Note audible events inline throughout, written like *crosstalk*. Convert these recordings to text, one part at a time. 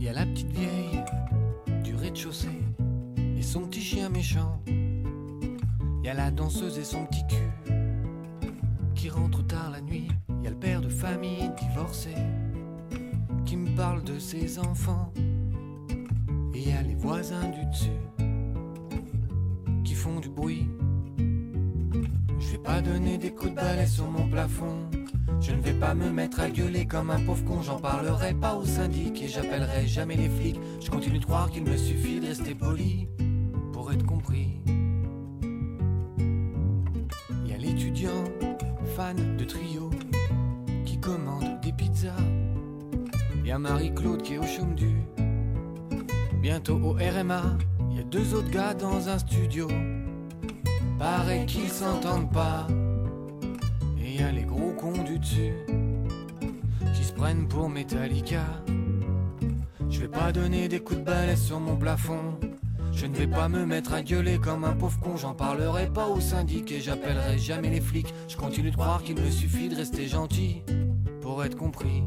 Il y a la petite vieille du rez-de-chaussée et son petit chien méchant. Il y a la danseuse et son petit cul qui rentre tard la nuit. Il y a le père de famille divorcé qui me parle de ses enfants. Et il y a les voisins du dessus qui font du bruit. Je vais pas donner des coups de balai sur mon plafond. Je ne vais pas me mettre à gueuler comme un pauvre con, j'en parlerai pas au syndic et j'appellerai jamais les flics. Je continue de croire qu'il me suffit de rester poli pour être compris. Y a l'étudiant, fan de trio, qui commande des pizzas. Y a Marie-Claude qui est au chaume du. Bientôt au RMA, y a deux autres gars dans un studio. Pareil qu'ils s'entendent pas. Y les gros cons du dessus qui se prennent pour Metallica. Je vais pas donner des coups de balai sur mon plafond. Je ne vais pas me mettre à gueuler comme un pauvre con. J'en parlerai pas au syndic et j'appellerai jamais les flics. Je continue de croire qu'il me suffit de rester gentil pour être compris.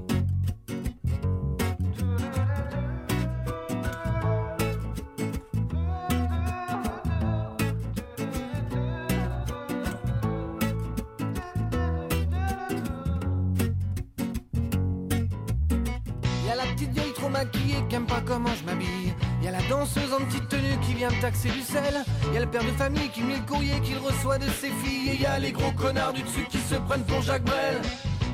Me taxer du sel. Y a le père de famille qui met le courrier qu'il reçoit de ses filles. Et y les gros connards du dessus qui se prennent pour Jacques Brel.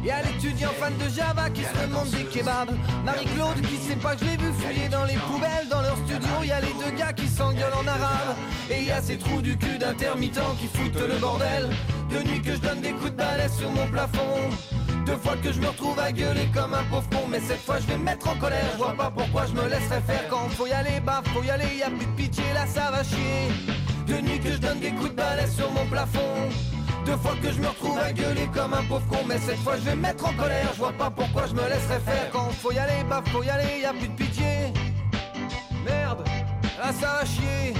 Y a l'étudiant fan de Java qui se demande des kebabs. Marie-Claude qui sait pas que je l'ai vu fouiller dans les poubelles dans leur studio. Y a les deux gars qui s'engueulent en arabe. Et y ces trous du cul d'intermittents qui foutent le bordel. De nuit que je donne des coups de balai sur mon plafond. Deux fois que je me retrouve à gueuler comme un pauvre con Mais cette fois je vais me mettre en colère. Je vois pas pourquoi je me laisserais faire Quand faut y aller, bah faut y aller, y a plus de pitié, là ça va chier. De nuit que je donne des coups de balai sur mon plafond. Deux fois que je me retrouve à gueuler comme un pauvre con Mais cette fois je vais me mettre en colère. Je vois pas pourquoi je me laisserais faire Quand faut y aller, bah faut y aller, y a plus de pitié. Merde, là ça va chier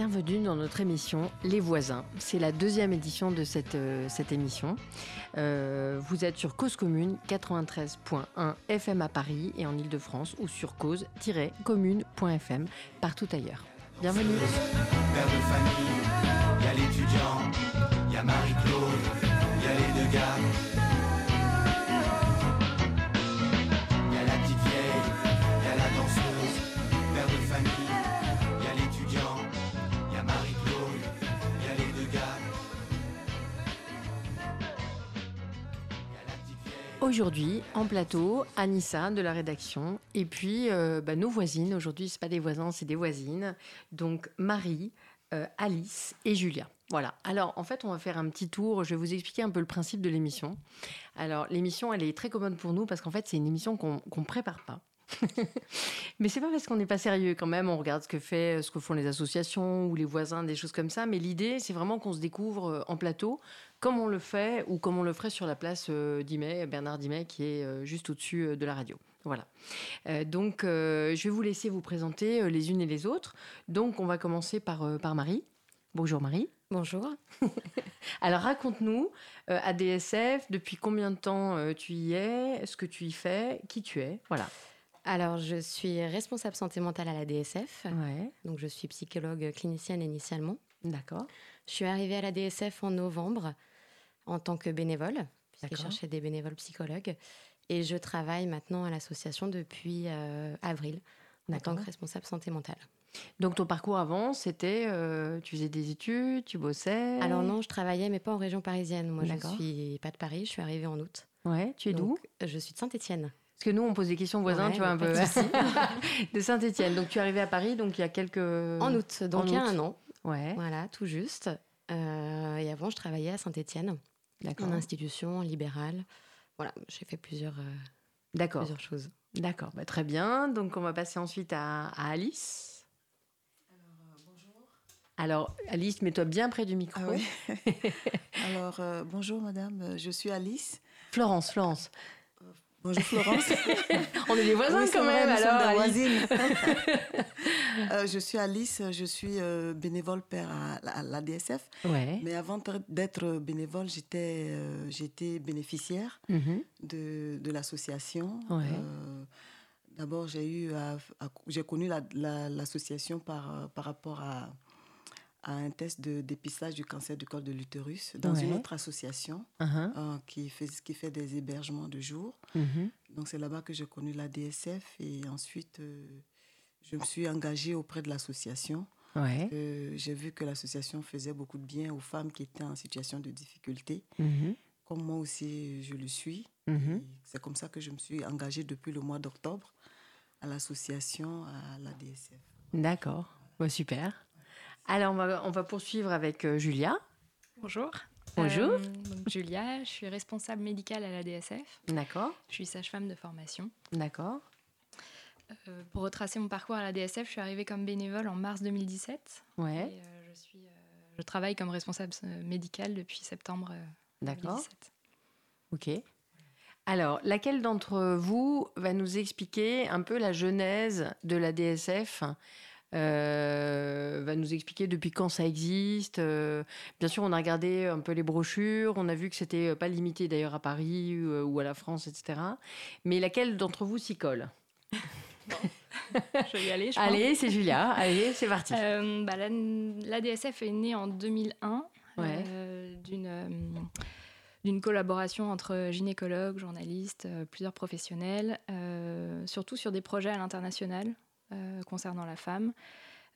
Bienvenue dans notre émission Les Voisins. C'est la deuxième édition de cette, euh, cette émission. Euh, vous êtes sur Cause Commune 93.1 FM à Paris et en Ile-de-France ou sur cause-commune.fm partout ailleurs. Bienvenue. Père de famille, y a l'étudiant, y a Marie-Claude, y a les deux gars. Aujourd'hui, en plateau, Anissa de la rédaction et puis euh, bah, nos voisines. Aujourd'hui, c'est pas des voisins, c'est des voisines. Donc Marie, euh, Alice et Julia. Voilà. Alors, en fait, on va faire un petit tour. Je vais vous expliquer un peu le principe de l'émission. Alors, l'émission, elle est très commode pour nous parce qu'en fait, c'est une émission qu'on qu'on prépare pas. *laughs* mais c'est pas parce qu'on n'est pas sérieux quand même. On regarde ce que fait, ce que font les associations ou les voisins, des choses comme ça. Mais l'idée, c'est vraiment qu'on se découvre euh, en plateau, comme on le fait ou comme on le ferait sur la place euh, d'Imet, Bernard Dimet, qui est euh, juste au-dessus euh, de la radio. Voilà. Euh, donc, euh, je vais vous laisser vous présenter euh, les unes et les autres. Donc, on va commencer par, euh, par Marie. Bonjour Marie. Bonjour. *laughs* Alors raconte-nous, euh, ADSF, depuis combien de temps euh, tu y es, ce que tu y fais, qui tu es, voilà. Alors, je suis responsable santé mentale à la DSF. Ouais, Donc, je suis psychologue clinicienne initialement. d'accord. Je suis arrivée à la DSF en novembre en tant que bénévole, D'accord. cherchaient des bénévoles psychologues. Et je travaille maintenant à l'association depuis euh, avril en tant que responsable santé mentale. Donc ton parcours avant, c'était, euh, tu faisais des études, tu bossais? Alors non, je travaillais, mais pas en région parisienne. Moi, je D'accord. suis pas de Paris, je suis arrivée en août. Ouais, tu es d'où? Je suis de Saint-Étienne. Parce que nous, on pose des questions aux voisins, Ouais, tu vois un peu. *laughs* de Saint-Étienne. Donc tu es arrivé à Paris, donc il y a quelques. En août, donc en il y a août. un an. Ouais, Voilà, tout juste. Euh, et avant, je travaillais à Saint-Étienne, d'accord. en institution libérale. Voilà, j'ai fait plusieurs, euh, D'accord. plusieurs choses. D'accord, bah, très bien. Donc on va passer ensuite à, à Alice. Alors, Alice, mets-toi bien près du micro. Ah oui. *laughs* Alors, euh, bonjour madame, Euh, je suis Alice. Florence, Florence. Bonjour Florence. *laughs* on est des voisins quand même, alors. *laughs* Euh, je suis Alice, je suis euh, bénévole père à, la DSF. Mais avant d'être bénévole, j'étais euh, bénéficiaire mhm. de, l'association. D'abord, j'ai eu j'ai connu l'association par, par rapport à à un test de dépistage du cancer du col de l'utérus dans une autre association uh-huh. euh, qui, fait, qui fait des hébergements de jour. Mm-hmm. Donc c'est là-bas que j'ai connu la DSF et ensuite euh, je me suis engagée auprès de l'association. Euh, j'ai vu que l'association faisait beaucoup de bien aux femmes qui étaient en situation de difficulté, mm-hmm. comme moi aussi je le suis. Mm-hmm. C'est comme ça que je me suis engagée depuis le mois d'octobre à l'association, à la DSF. D'accord, super. Alors, on va, poursuivre avec euh, Julia. Bonjour. Bonjour. Euh, Julia, je suis responsable médicale à la DSF. D'accord. Je suis sage-femme de formation. D'accord. Euh, pour retracer mon parcours à la DSF, je suis arrivée comme bénévole en mars 2017. Ouais. je, suis, je travaille comme responsable médicale depuis septembre D'accord. 2017. Ok. Alors, laquelle d'entre vous va nous expliquer un peu la genèse de la DSF euh, va nous expliquer depuis quand ça existe. Euh, bien sûr, on a regardé un peu les brochures, on a vu que c'était euh, pas limité d'ailleurs à Paris ou à la France, etc. Mais laquelle d'entre vous s'y colle? Je vais y aller. Je Allez, c'est Julia. Allez, c'est parti. Bah, la, DSF est née en 2001 d'une d'une collaboration entre gynécologues, journalistes, plusieurs professionnels, surtout sur des projets à l'international. Euh, concernant la femme,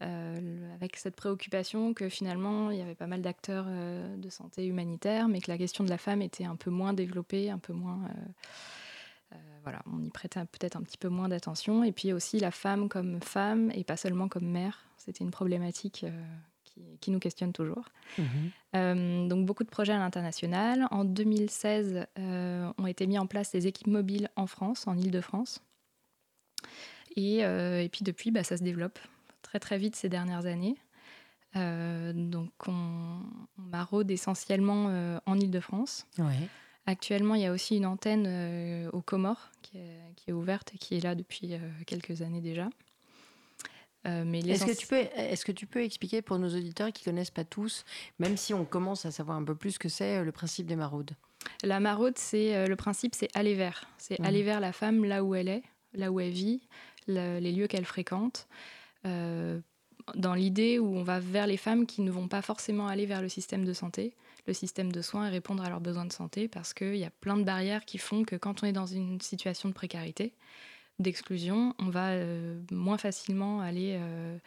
euh, avec cette préoccupation que finalement il y avait pas mal d'acteurs euh, de santé humanitaire, mais que la question de la femme était un peu moins développée, un peu moins voilà, on y prêtait peut-être un petit peu moins d'attention. Et puis aussi la femme comme femme et pas seulement comme mère. C'était une problématique qui, nous questionne toujours. Mhm. donc beaucoup de projets à l'international. En 2016, ont été mis en place des équipes mobiles en France, en Ile-de-France. Euh, et, puis depuis, bah, ça se développe très très vite ces dernières années. Euh, donc on, maraude essentiellement euh, en Ile-de-France. Actuellement, il y a aussi une antenne aux Comores qui est, ouverte et qui est là depuis quelques années déjà. est-ce, que tu peux, est-ce que tu peux expliquer pour nos auditeurs qui ne connaissent pas tous, même si on commence à savoir un peu plus ce que c'est le principe des maraudes? La maraude, c'est le principe, c'est aller vers. C'est mmh. aller vers la femme là où elle est, là où elle vit, les lieux qu'elle fréquente, euh, dans l'idée où on va vers les femmes qui ne vont pas forcément aller vers le système de santé, le système de soins et répondre à leurs besoins de santé, parce qu'il y a plein de barrières qui font que quand on est dans une situation de précarité, d'exclusion, on va euh, moins facilement aller... Euh,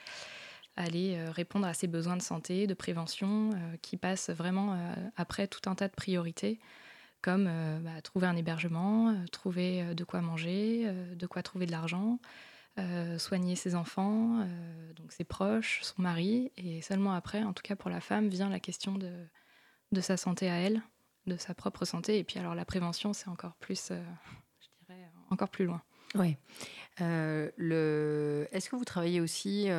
aller répondre à ses besoins de santé, de prévention, qui passent vraiment après tout un tas de priorités comme bah, trouver un hébergement, trouver de quoi manger, de quoi trouver de l'argent, euh, soigner ses enfants, euh, donc ses proches, son mari, et seulement après, en tout cas pour la femme, vient la question de, sa santé à elle, de sa propre santé. Et puis alors la prévention, c'est encore plus, euh, je dirais, encore plus loin. Oui. le... Est-ce que vous travaillez aussi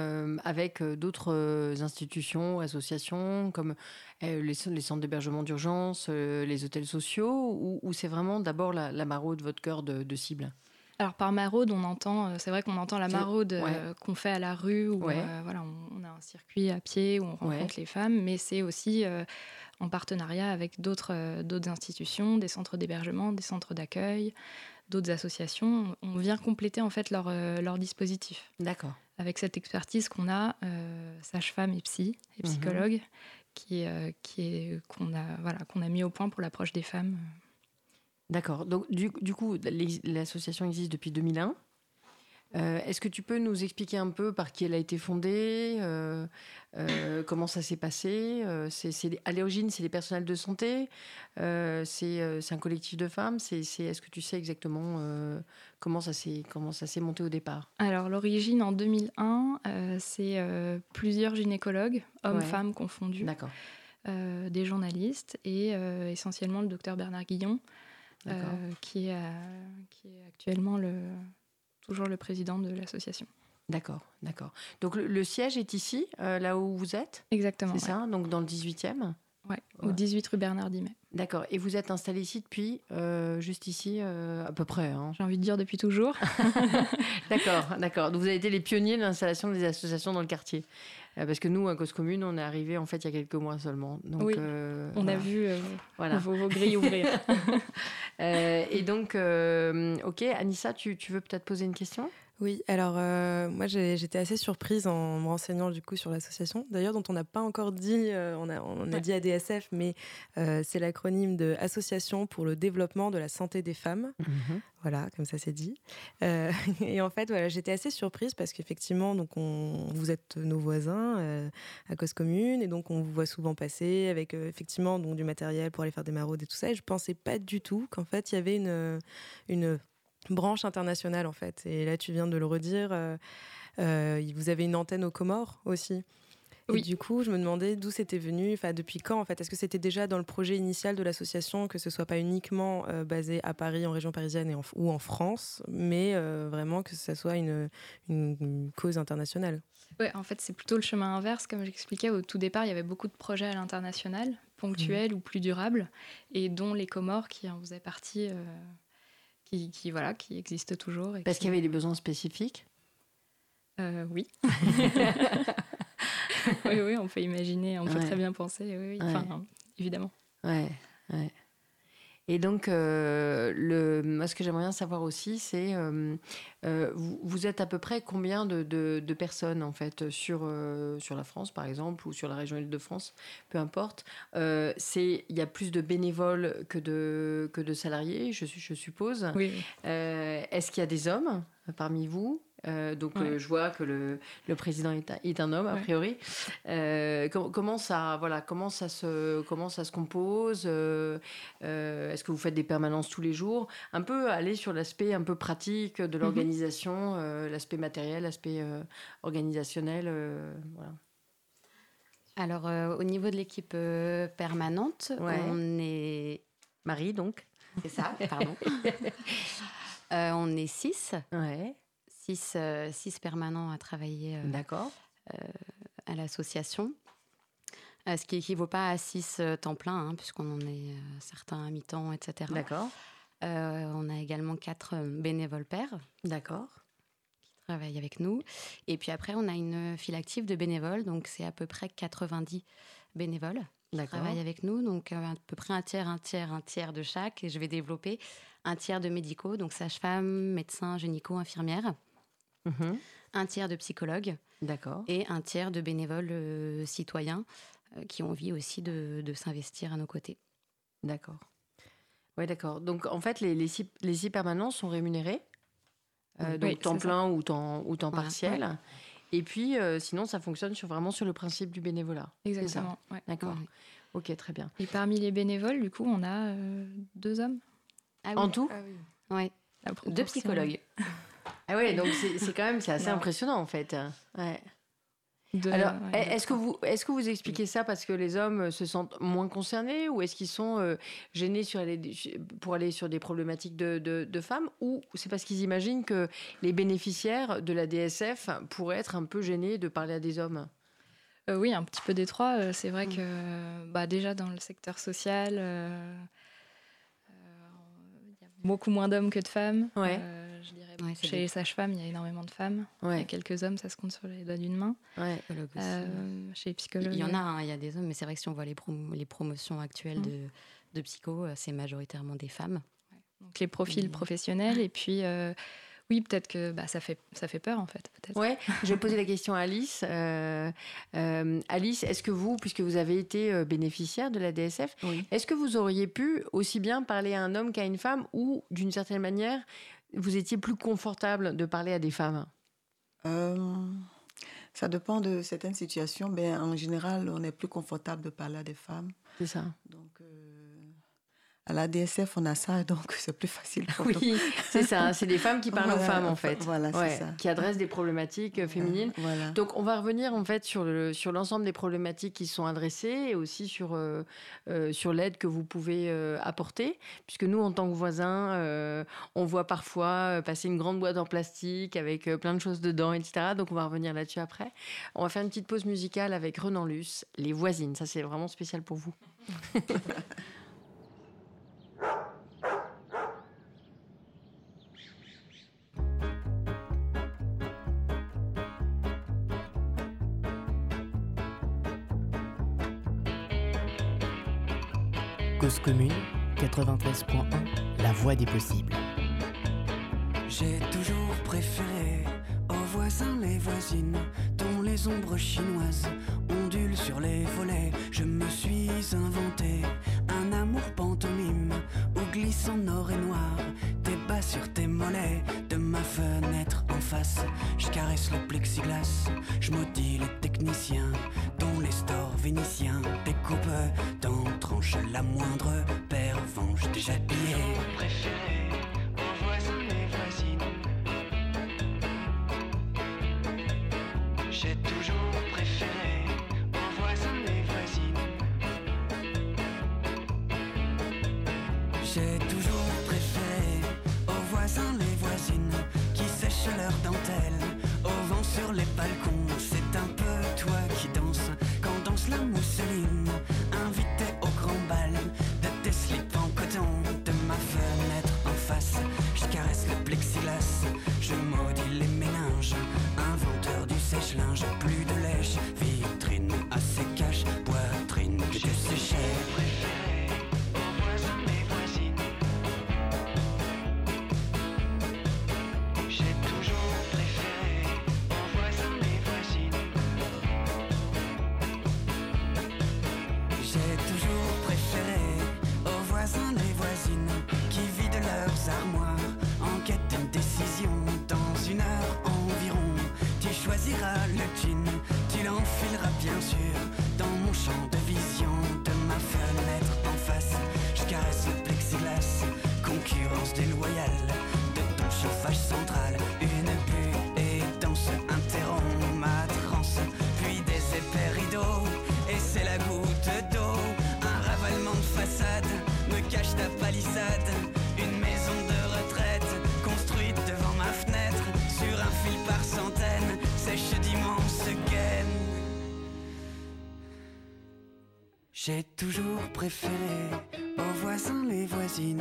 avec d'autres institutions, associations, comme les, les, centres d'hébergement d'urgence, les hôtels sociaux, ou, c'est vraiment d'abord la, la maraude, votre cœur de cible? Alors par maraude, on entend, euh, c'est vrai qu'on entend la maraude euh, qu'on fait à la rue, où euh, voilà, on, a un circuit à pied où on rencontre les femmes, mais c'est aussi en partenariat avec d'autres d'autres institutions, des centres d'hébergement, des centres d'accueil, d'autres associations. On vient compléter en fait leur, leur dispositif. D'accord. Avec cette expertise qu'on a, sage-femme et psy et mhm. psychologue, qui, qui est qu'on a voilà qu'on a mis au point pour l'approche des femmes. D'accord. Donc, du, coup, l'association existe depuis 2001. Euh, est-ce que tu peux nous expliquer un peu par qui elle a été fondée, euh, euh, comment ça s'est passé c'est, À l'origine, c'est des personnels de santé, c'est, un collectif de femmes. C'est, est-ce que tu sais exactement comment, ça s'est, comment ça s'est monté au départ? Alors, l'origine en 2001, c'est plusieurs gynécologues, hommes-femmes confondus, des journalistes et essentiellement le docteur Bernard Guillon. Euh, qui, est, qui est actuellement le, toujours le président de l'association. D'accord, d'accord. Donc le, siège est ici, euh, là où vous êtes? Exactement. C'est ça, donc dans le 18e Oui, au 18 rue Bernard Dimet. D'accord. Et vous êtes installé ici depuis, euh, juste ici, euh, à peu près hein? J'ai envie de dire depuis toujours. *laughs* d'accord, d'accord. Donc vous avez été les pionniers de l'installation des associations dans le quartier. Euh, parce que nous, à Cause Commune, on est arrivé en fait il y a quelques mois seulement. Donc, oui, on a vu voilà. vos, grilles ouvrir. *laughs* et donc, ok, Anissa, tu, tu veux peut-être poser une question? Oui, alors euh, moi j'étais assez surprise en me renseignant du coup sur l'association, d'ailleurs dont on n'a pas encore dit, euh, on a, on a dit ADSF, mais euh, c'est l'acronyme de Association pour le développement de la santé des femmes. Mhm. Voilà, comme ça c'est dit. *laughs* et en fait, voilà, j'étais assez surprise parce qu'effectivement, donc on, vous êtes nos voisins à cause commune et donc on vous voit souvent passer avec effectivement donc, du matériel pour aller faire des maraudes et tout ça. Et je pensais pas du tout qu'en fait il y avait une, une branche internationale en fait. Et là, tu viens de le redire, euh, euh, vous avez une antenne aux Comores aussi. Oui. Et du coup, je me demandais d'où c'était venu, enfin depuis quand en fait. Est-ce que c'était déjà dans le projet initial de l'association que ce soit pas uniquement euh, basé à Paris, en région parisienne et ou en France, mais vraiment que ce soit une, une, cause internationale? Ouais, en fait, c'est plutôt le chemin inverse. Comme j'expliquais au tout départ, il y avait beaucoup de projets à l'international, ponctuels mmh. ou plus durables, et dont les Comores qui en faisaient partie qui, voilà, qui existe toujours. Parce qu'il y avait des besoins spécifiques euh, Oui. *laughs* oui, oui, on peut imaginer, on peut très bien penser, oui, oui. Enfin, évidemment. Ouais, ouais. Et donc, euh, le, moi, ce que j'aimerais bien savoir aussi, c'est euh, euh, vous, êtes à peu près combien de, de, personnes, en fait, sur, sur la France, par exemple, ou sur la région Île-de-France, peu importe. c'est Il y a plus de bénévoles que de, que de salariés, je, je suppose. Oui. Est-ce qu'il y a des hommes parmi vous? Euh, donc euh, je vois que le, le président est un, est un, homme a priori. Euh, comment ça voilà comment ça se comment ça se compose Est-ce que vous faites des permanences tous les jours? Un peu aller sur l'aspect un peu pratique de mhm. l'organisation, l'aspect matériel, l'aspect organisationnel. voilà. Alors au niveau de l'équipe permanente, on est Marie donc. C'est ça, pardon. *laughs* on est six. Ouais six, euh, six permanents à travailler euh, D'accord. Euh, à l'association. ce qui équivaut pas à six temps plein, hein, puisqu'on en est certains à mi-temps, etc. D'accord. on a également quatre bénévoles pères. D'accord qui travaillent avec nous. Et puis après, on a une file active de bénévoles, donc c'est à peu près 90 bénévoles qui travaillent avec nous, donc à peu près un tiers, un tiers, un tiers de chaque. Et je vais développer un tiers de médicaux, donc sage-femme, médecin, gynéco, infirmière. Mhm. un tiers de psychologues D'accord. et un tiers de bénévoles euh, citoyens euh, qui ont envie aussi de, s'investir à nos côtés. D'accord. Oui, d'accord. Donc, en fait, les, les, six, les permanents sont rémunérés, euh, donc temps plein ou temps, ou temps partiel. Et puis, sinon, ça fonctionne sur, vraiment sur le principe du bénévolat. Exactement. D'accord. Ok, très bien. Et parmi les bénévoles, du coup, on a deux hommes. Ah en tout ah oui. Deux psychologues. *laughs* Ah ouais, donc c'est quand même c'est assez impressionnant en fait. Ouais. Alors, est-ce que, vous, est que vous expliquez ça parce que les hommes se sentent moins concernés ou est-ce qu'ils sont euh, gênés sur pour aller sur des problématiques de, de, femmes ou c'est parce qu'ils imaginent que les bénéficiaires de la DSF pourraient être un peu gênés de parler à des hommes? Euh, Oui, un petit peu des trois. Euh, c'est vrai mm. que bah, déjà dans le secteur social, beaucoup moins d'hommes que de femmes. Ouais. Chez les sages-femmes, il y a énormément de femmes. Il y a quelques hommes, ça se compte sur les doigts d'une main. Euh, chez les psychologues. Il y en a, hein, il y a des hommes, mais c'est vrai que si on voit les, les promotions actuelles mm. de, de, psycho, euh, c'est majoritairement des femmes. Donc les profils professionnels et puis euh, oui, peut-être que bah, ça, fait, ça fait peur en fait. Ouais, je vais poser la question à Alice. Alice, est-ce que vous, puisque vous avez été bénéficiaire de la DSF, est-ce que vous auriez pu aussi bien parler à un homme qu'à une femme ou d'une certaine manière vous étiez plus confortable de parler à des femmes? Euh, Ça dépend de certaines situations. mais en général, on est plus confortable de parler à des femmes. C'est ça. Donc, euh, à la DSF, on a ça, *laughs* donc c'est plus facile pour Oui, c'est ça. C'est des femmes qui parlent aux femmes, en fait. Voilà, c'est ça. Qui adressent des problématiques euh, féminines. Voilà. Donc, on va revenir, en fait, sur, le, sur l'ensemble des problématiques qui sont adressées et aussi sur, euh, euh, sur l'aide que vous pouvez apporter. Puisque nous, en tant que voisins, on voit parfois passer une grande boîte en plastique avec plein de choses dedans, etc. Donc, on va revenir là-dessus après. On va faire une petite pause musicale avec Renan Luce, Les voisines. Ça, c'est vraiment spécial pour vous. *laughs* Commune, 93.1, la voix des possibles. J'ai toujours préféré aux voisins les voisines, dont les ombres chinoises ondulent sur les volets. Je me suis inventé amour pantomime où glisse en or et noir tes bas sur tes mollets. De ma fenêtre en face, je caresse le plexiglas, je maudis les techniciens dont les stores vénitiens découpent dans tranche la moindre pervenche déjà pillée. Préféré J'ai toujours préféré aux voisins les voisines.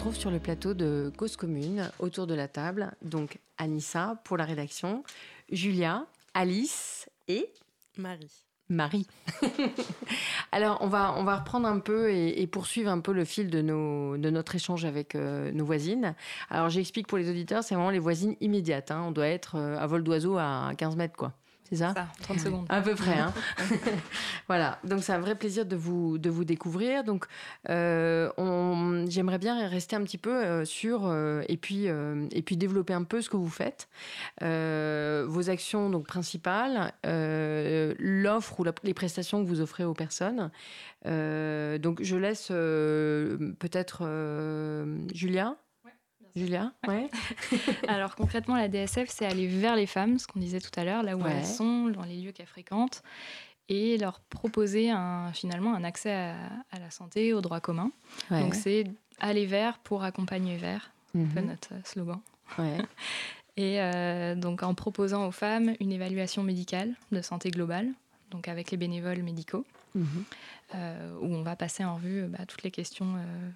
Retrouve sur le plateau de Cause Commune, autour de la table. Donc, Anissa pour la rédaction, Julia, Alice et Marie. Marie. *laughs* Alors, on va, on va reprendre un peu et, et poursuivre un peu le fil de, nos, de notre échange avec euh, nos voisines. Alors, j'explique pour les auditeurs, c'est vraiment les voisines immédiates. hein. On doit être euh, à vol d'oiseau à 15 mètres, quoi. C'est ça, Ça, 30 secondes. À peu près. Hein. *laughs* *laughs* voilà. Donc, c'est un vrai plaisir de vous, de vous découvrir. Donc, euh, j'aimerais bien rester un petit peu euh, sur euh, et, puis, et puis développer un peu ce que vous faites. Vos actions donc, principales, l'offre ou la- les prestations que vous offrez aux personnes. Donc, je laisse peut-être Julia. Julia, ouais. *laughs* Alors concrètement, la DSF, c'est aller vers les femmes, ce qu'on disait tout à l'heure, là où Ouais. elles sont, dans les lieux qu'elles fréquentent, et leur proposer un, finalement un accès à, à la santé, aux droits communs. Ouais. Donc c'est aller vers pour accompagner vers, un peu Mhm. notre euh, slogan. Ouais. *laughs* Et euh, donc en proposant aux femmes une évaluation médicale de santé globale, donc avec les bénévoles médicaux, Mhm. euh, où on va passer en revue bah, toutes les questions euh,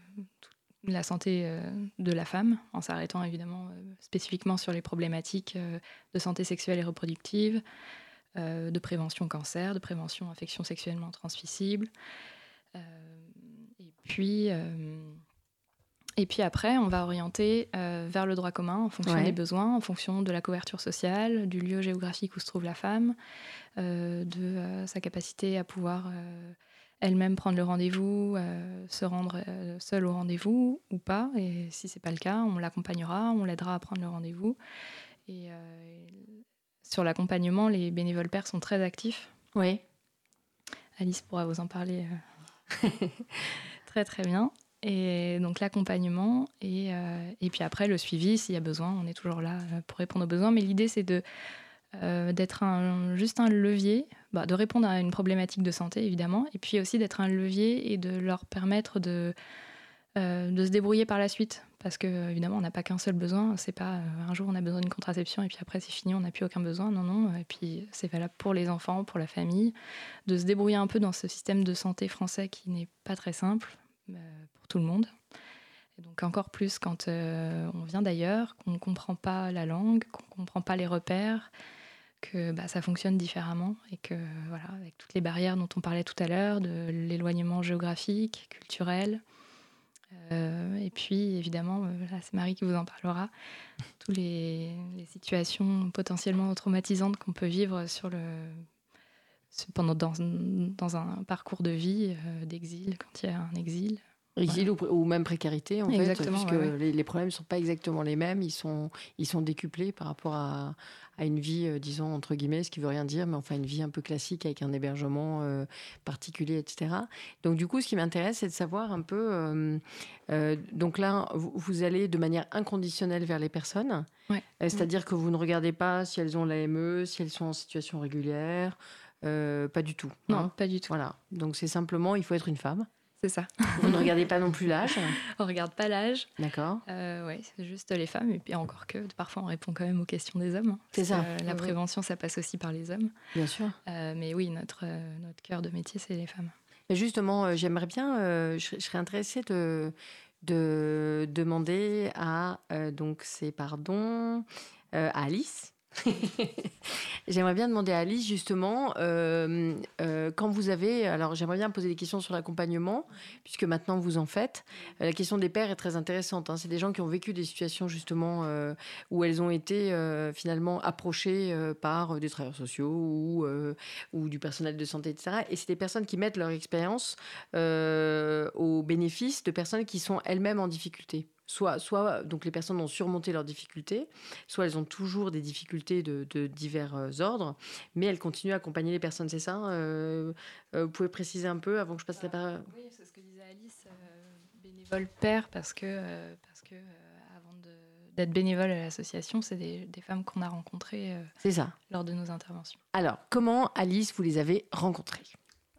la santé euh, de la femme, en s'arrêtant évidemment euh, spécifiquement sur les problématiques euh, de santé sexuelle et reproductive, de prévention cancer, de prévention infection sexuellement transmissible. Et puis. et puis après, on va orienter euh, vers le droit commun en fonction Ouais. des besoins, en fonction de la couverture sociale, du lieu géographique où se trouve la femme, euh, de euh, sa capacité à pouvoir elle-même prendre le rendez-vous, se rendre seule au rendez-vous ou pas. Et si c'est pas le cas, on l'accompagnera, on l'aidera à prendre le rendez-vous. Et sur l'accompagnement, les bénévoles pères sont très actifs. Oui. Alice pourra vous en parler *laughs* très très bien. Et donc l'accompagnement et, euh, et, puis après le suivi, s'il y a besoin, on est toujours là euh, pour répondre aux besoins. Mais l'idée, c'est de, euh, d'être juste un levier, bah, de répondre à une problématique de santé évidemment, et puis aussi d'être un levier et de leur permettre de, de se débrouiller par la suite. Parce que évidemment, on n'a pas qu'un seul besoin. C'est pas un jour on a besoin d'une contraception et puis après c'est fini, on n'a plus aucun besoin. Non, non. Et puis c'est valable pour les enfants, pour la famille, de se débrouiller un peu dans ce système de santé français qui n'est pas très simple pour tout le monde. Donc encore plus quand euh, on vient d'ailleurs, qu'on ne comprend pas la langue, qu'on ne comprend pas les repères, que bah, ça fonctionne différemment et que voilà, avec toutes les barrières dont on parlait tout à l'heure, de l'éloignement géographique, culturel, euh, et puis évidemment, euh, là c'est Marie qui vous en parlera, toutes les, situations potentiellement traumatisantes qu'on peut vivre sur le, pendant, dans, dans un parcours de vie d'exil, quand il y a un exil, Exil ou, même précarité, en fait, puisque Les, problèmes ne sont pas exactement les mêmes, ils sont, ils sont décuplés par rapport à, à une vie, euh, disons, entre guillemets, ce qui veut rien dire, mais enfin une vie un peu classique avec un hébergement euh, particulier, etc. Donc du coup, ce qui m'intéresse, c'est de savoir un peu, euh, donc là, vous, allez de manière inconditionnelle vers les personnes, c'est-à-dire que vous ne regardez pas si elles ont l'AME, si elles sont en situation régulière, pas du tout. Non, hein. pas du tout. Voilà, donc c'est simplement, il faut être une femme. C'est ça. *laughs* Vous ne regardez pas non plus l'âge? On regarde pas l'âge. D'accord. Euh, oui, c'est juste les femmes. Et puis encore que parfois on répond quand même aux questions des hommes. Hein. c'est ça. la prévention, ça passe aussi par les hommes. Bien sûr. Euh, mais oui, notre, euh, notre cœur de métier, c'est les femmes. Justement, j'aimerais bien, je, serais intéressée de, de demander à, donc c'est pardon, à Alice *laughs* j'aimerais bien demander à Alice justement, euh, euh, quand vous avez, alors j'aimerais bien poser des questions sur l'accompagnement, puisque maintenant vous en faites. Euh, la question des pères est très intéressante. Hein. C'est des gens qui ont vécu des situations justement où elles ont été finalement approchées par des travailleurs sociaux ou, ou du personnel de santé, etc. Et c'est des personnes qui mettent leur expérience au bénéfice de personnes qui sont elles-mêmes en difficulté. Soit, soit donc les personnes ont surmonté leurs difficultés, soit elles ont toujours des difficultés de, divers euh, ordres, mais elles continuent à accompagner les personnes. C'est ça euh, euh, Vous pouvez préciser un peu avant que je passe la parole? Oui, c'est ce que disait Alice, bénévole père, parce que, parce que avant d'être bénévole à l'association, c'est des, des, femmes qu'on a rencontrées lors de nos interventions. Alors, comment Alice, vous les avez rencontrées?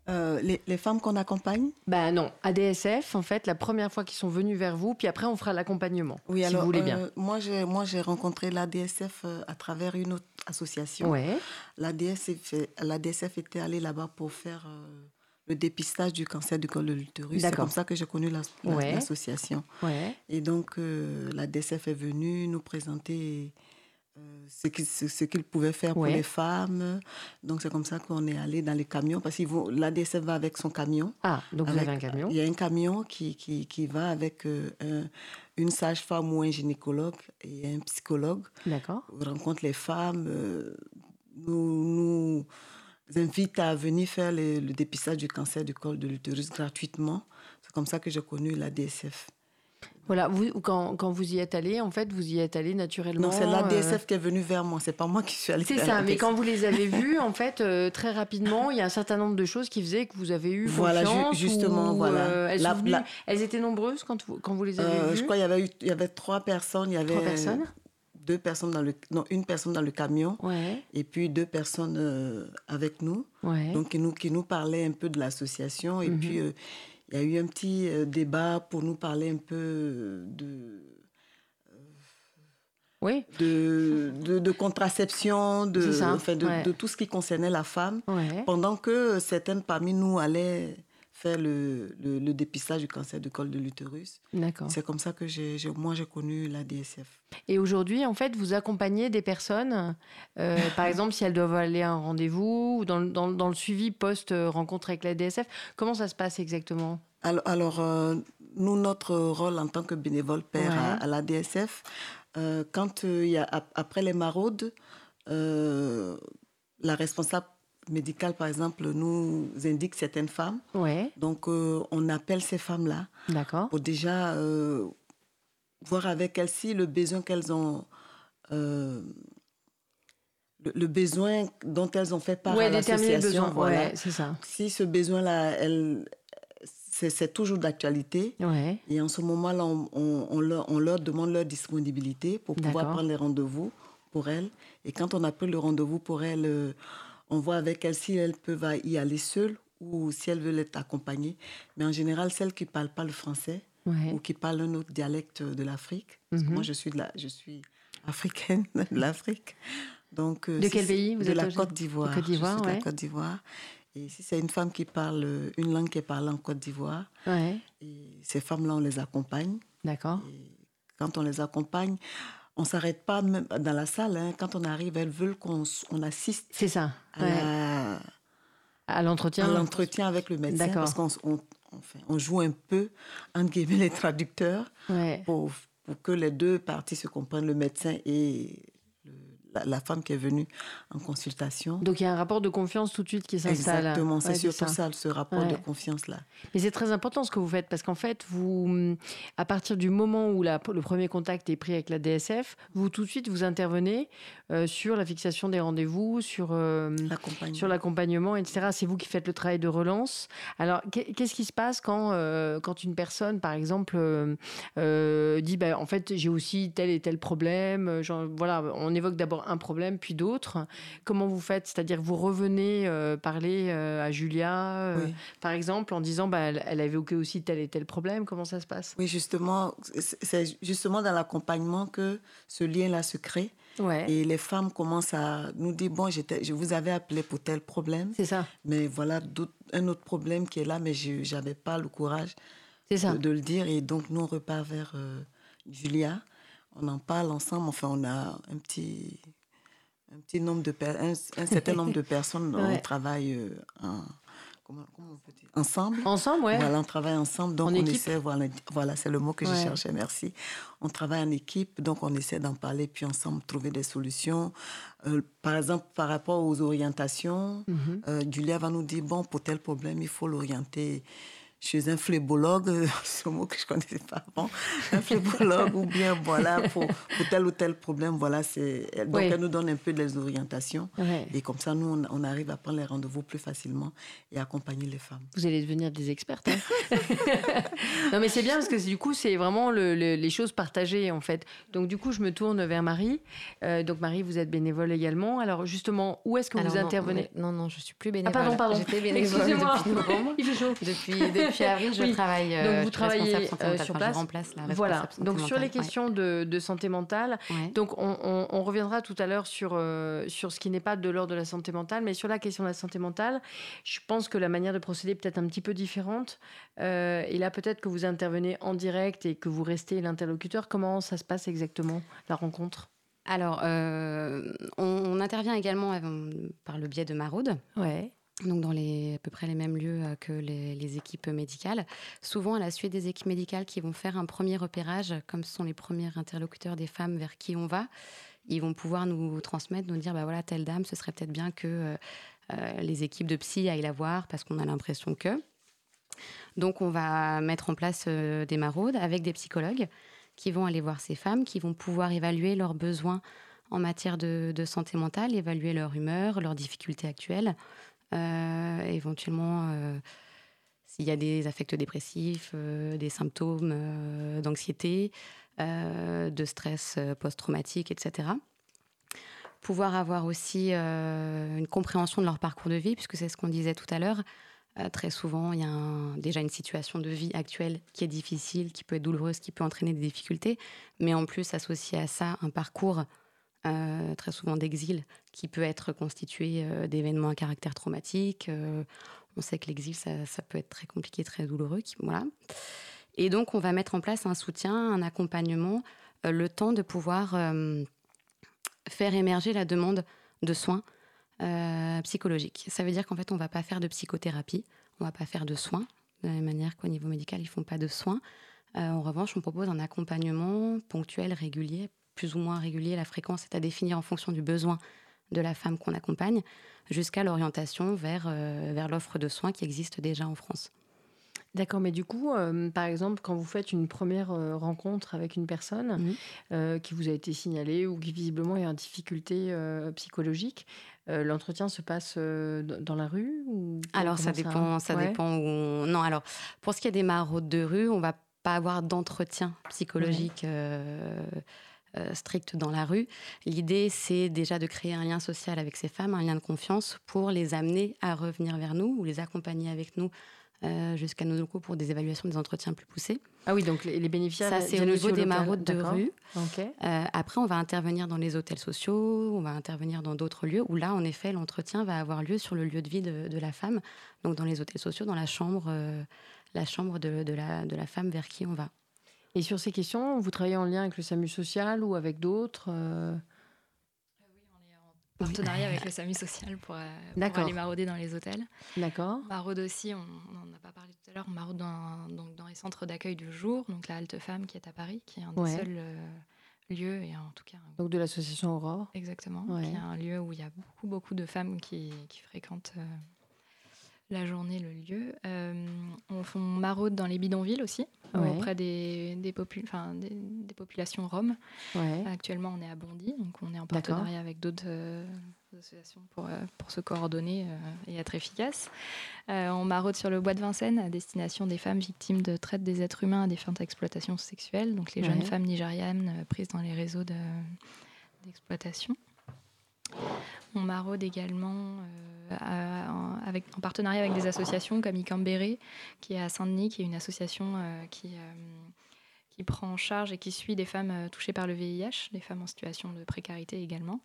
Euh, les, femmes qu'on accompagne Ben non, ADSF, en fait, la première fois qu'ils sont venus vers vous, puis après on fera l'accompagnement, oui, si alors, vous voulez bien. Euh, moi, j'ai, moi, j'ai rencontré l'ADSF euh, à travers une autre association. Ouais. L'ADSF, l'ADSF était allé là-bas pour faire le dépistage du cancer du col de l'utérus. C'est comme ça que j'ai connu l'association. Ouais. Et donc, l'ADSF est venu nous présenter ce qu'il ce, pouvait faire pour les femmes. Donc c'est comme ça qu'on est allé dans les camions, parce que l'ADSF va avec son camion. Ah, donc vous avez un camion? Il y a un camion qui, qui, qui va avec euh, une sage-femme ou un gynécologue et un psychologue. D'accord. On rencontre les femmes, euh, nous, nous invite à venir faire le dépistage du cancer du col de l'utérus gratuitement. C'est comme ça que j'ai connu l'ADSF. Voilà, vous, quand, quand, vous y êtes allé, en fait, vous y êtes allé naturellement. Non, c'est l'ADSF euh, qui est venu vers moi, c'est pas moi qui suis allée. C'est ça, mais quand vous les avez vus, en fait, euh, très rapidement, il y a un certain nombre de choses qui faisaient que vous avez eu voilà, confiance. justement, voilà. Euh, elles, elles, étaient nombreuses quand vous, quand vous les avez vues Je crois qu'il y avait, il y avait trois personnes. Il y avait trois personnes deux personnes dans le non une personne dans le camion ouais. et puis deux personnes avec nous ouais. donc qui nous qui nous parlaient un peu de l'association et mhm. puis il y a eu un petit euh, débat pour nous parler un peu de. Oui. De, de, contraception, de, de, de, tout ce qui concernait la femme, pendant que certaines parmi nous allaient faire le, le, dépistage du cancer du col de l'utérus. D'accord. C'est comme ça que j'ai, moi, j'ai connu la DSF. Et aujourd'hui, en fait, vous accompagnez des personnes, euh, par exemple, si elles doivent aller à un rendez-vous ou dans, dans, dans le suivi post-rencontre avec la DSF. Comment ça se passe exactement? Alors, alors euh, nous, notre rôle en tant que bénévole père à, la DSF, euh, quand il y a, après les maraudes, la responsable médical, par exemple, nous indique certaines femmes. Ouais. Donc, on appelle ces femmes-là. D'accord. Pour déjà voir avec elles si le besoin qu'elles ont le, besoin dont elles ont fait part à l'association. Voilà. c'est ça. Si ce besoin-là, elle, c'est toujours d'actualité. Ouais. Et en ce moment-là, on, on, leur, on, leur, demande leur disponibilité pour pouvoir prendre les rendez-vous pour elles. Et quand on a pris le rendez-vous pour elles, euh, on voit avec elles si elles peuvent y aller seules ou si elles veulent être accompagnées. Mais en général, celles qui ne parlent pas le français ou qui parlent un autre dialecte de l'Afrique. Mhm. Moi, je suis, de la, je suis africaine *laughs* de l'Afrique. Donc, euh, de quel pays vous de êtes la Côte d'Ivoire. Côte d'Ivoire, de la Côte d'Ivoire. Et si c'est une femme qui parle euh, une langue qui est parlée en Côte d'Ivoire, ouais. ces femmes-là, on les accompagne. D'accord. Quand on les accompagne, on ne s'arrête pas même dans la salle. Hein. Quand on arrive, elles veulent qu'on on assiste. C'est ça. À, à l'entretien. À l'entretien avec le médecin. Parce qu'on on, on, joue un peu, entre guillemets, les traducteurs pour, pour que les deux parties se comprennent, le médecin et la, femme qui est venue en consultation. Donc il y a un rapport de confiance tout de suite qui s'installe. Exactement, c'est surtout ça. ce rapport de confiance-là. Mais c'est très important ce que vous faites parce qu'en fait, vous, à partir du moment où la, le premier contact est pris avec la DSF, vous tout de suite vous intervenez euh, sur la fixation des rendez-vous, sur euh, l'accompagnement, etc. C'est vous qui faites le travail de relance. Alors qu'est-ce qui se passe quand euh, quand une personne, par exemple, dit bah, en fait j'ai aussi tel et tel problème. Genre, voilà, on évoque d'abord un problème puis d'autres. Comment vous faites? C'est-à-dire vous revenez euh, parler euh, à Julia, euh, par exemple, en disant bah, elle, elle, avait aussi tel et tel problème. Comment ça se passe? Oui, justement, c'est justement dans l'accompagnement que ce lien-là se crée. Ouais. Et les femmes commencent à nous dire bon, je vous avais appelé pour tel problème. C'est ça. Mais voilà un autre problème qui est là, mais je n'avais pas le courage ça. De, de, le dire. Et donc, nous, on repart vers Julia on en parle ensemble. Enfin, on a un petit, un petit nombre de un, un, certain nombre de personnes. *laughs* On travaille euh, en, comment, comment on peut dire? Ensemble. Ensemble, ouais. Voilà, on travaille ensemble. Donc, on essaie, voilà, voilà c'est le mot que je cherchais, merci. On travaille en équipe, donc on essaie d'en parler, puis ensemble trouver des solutions. Euh, par exemple, par rapport aux orientations, mm-hmm. euh, Julia va nous dire, bon, pour tel problème, il faut l'orienter chez un flébologue, *laughs* ce mot que je ne connaissais pas avant, un flébologue ou bien voilà, pour, pour, tel ou tel problème, voilà, c'est, donc elle nous donne un peu des orientations et comme ça, nous, on, arrive à prendre les rendez-vous plus facilement et accompagner les femmes. Vous allez devenir des expertes. Hein *laughs* non, mais c'est bien parce que du coup, c'est vraiment les choses partagées en fait. Donc du coup, je me tourne vers Marie. Euh, donc Marie, vous êtes bénévole également. Alors justement, où est-ce que vous intervenez Non, non, je suis plus bénévole. Ah pardon, pardon. J'étais bénévole depuis novembre. *laughs* Il fait chaud. Depuis, depuis avril, je travaille. donc vous euh, travaillez euh, sur place. je remplace la voilà. Donc sur les questions de, santé mentale. Donc on, reviendra tout à l'heure sur euh, sur ce qui n'est pas de l'ordre de la santé mentale, mais sur la question de la santé mentale, je pense que la manière de procéder est peut-être un petit peu différente. et là, peut-être que vous intervenez en direct et que vous restez l'interlocuteur. Comment ça se passe exactement la rencontre? Alors, on, intervient également par le biais de Maraude. Ouais donc dans les, à peu près les mêmes lieux euh, que les, équipes médicales. Souvent à la suite des équipes médicales qui vont faire un premier repérage, comme ce sont les premiers interlocuteurs des femmes vers qui on va, ils vont pouvoir nous transmettre, nous dire, bah voilà, telle dame, ce serait peut-être bien que euh, euh, les équipes de psy aillent la voir parce qu'on a l'impression que. Donc on va mettre en place des maraudes avec des psychologues qui vont aller voir ces femmes, qui vont pouvoir évaluer leurs besoins en matière de, santé mentale, évaluer leur humeur, leurs difficultés actuelles, éventuellement euh, s'il y a des affects dépressifs, euh, des symptômes d'anxiété, de stress post-traumatique, etc. Pouvoir avoir aussi une compréhension de leur parcours de vie, puisque c'est ce qu'on disait tout à l'heure. très souvent, il y a déjà une situation de vie actuelle qui est difficile, qui peut être douloureuse, qui peut entraîner des difficultés, mais en plus, associé à ça, un parcours euh, très souvent d'exil, qui peut être constitué euh, d'événements à caractère traumatique. Euh, on sait que l'exil, ça, peut être très compliqué, très douloureux. voilà. Et donc, on va mettre en place un soutien, un accompagnement, le temps de pouvoir faire émerger la demande de soins psychologiques. Ça veut dire qu'en fait, on ne va pas faire de psychothérapie, on ne va pas faire de soins, de la même manière qu'au niveau médical, ils ne font pas de soins. en revanche, on propose un accompagnement ponctuel, régulier, plus ou moins régulier, la fréquence est à définir en fonction du besoin de la femme qu'on accompagne, jusqu'à l'orientation vers, vers l'offre de soins qui existe déjà en France. D'accord, mais du coup, euh, par exemple, quand vous faites une première euh, rencontre avec une personne mmh. euh, qui vous a été signalée ou qui visiblement est en difficulté psychologique, l'entretien se passe dans la rue ou Alors ça dépend, ça, dépend où Non, alors pour ce qui est des maraudes de rue, on va pas avoir d'entretien psychologique. Strict dans la rue. L'idée, c'est déjà de créer un lien social avec ces femmes, un lien de confiance pour les amener à revenir vers nous ou les accompagner avec nous euh, jusqu'à nos locaux pour des évaluations des entretiens plus poussés. Ah oui, donc les, bénéficiaires. Ça, c'est au niveau des maraudes de rue. Euh, après, on va intervenir dans les hôtels sociaux, on va intervenir dans d'autres lieux où là, en effet, l'entretien va avoir lieu sur le lieu de vie de, la femme, donc dans les hôtels sociaux, dans la chambre, euh, la chambre de, de, la, de la femme vers qui on va. Et sur ces questions, vous travaillez en lien avec le SAMU social ou avec d'autres partenariat avec le SAMU social pour, euh, aller marauder dans les hôtels. D'accord. Maraude aussi, on n'en a pas parlé tout à l'heure, on maraude dans, donc dans les centres d'accueil du jour, donc la Halte Femme qui est à Paris, qui est un des seuls euh, lieux, et en tout cas... Donc de l'association Aurore. Exactement, qui est un lieu où il y a beaucoup, beaucoup de femmes qui, qui fréquentent euh, la journée, le lieu. Euh, on, on, maraude dans les bidonvilles aussi, auprès des, des, des, populations roms. Actuellement, on est à Bondy, donc on est en partenariat avec d'autres euh, associations pour, euh, pour se coordonner et être efficace. on maraude sur le bois de Vincennes à destination des femmes victimes de traite des êtres humains à des fins d'exploitation sexuelle, donc les jeunes femmes nigérianes prises dans les réseaux d'exploitation. On maraude également avec, en partenariat avec des associations comme Icambéré, qui est à Saint-Denis, qui est une association euh, qui, euh, qui prend en charge et qui suit des femmes euh, touchées par le VIH, des femmes en situation de précarité également.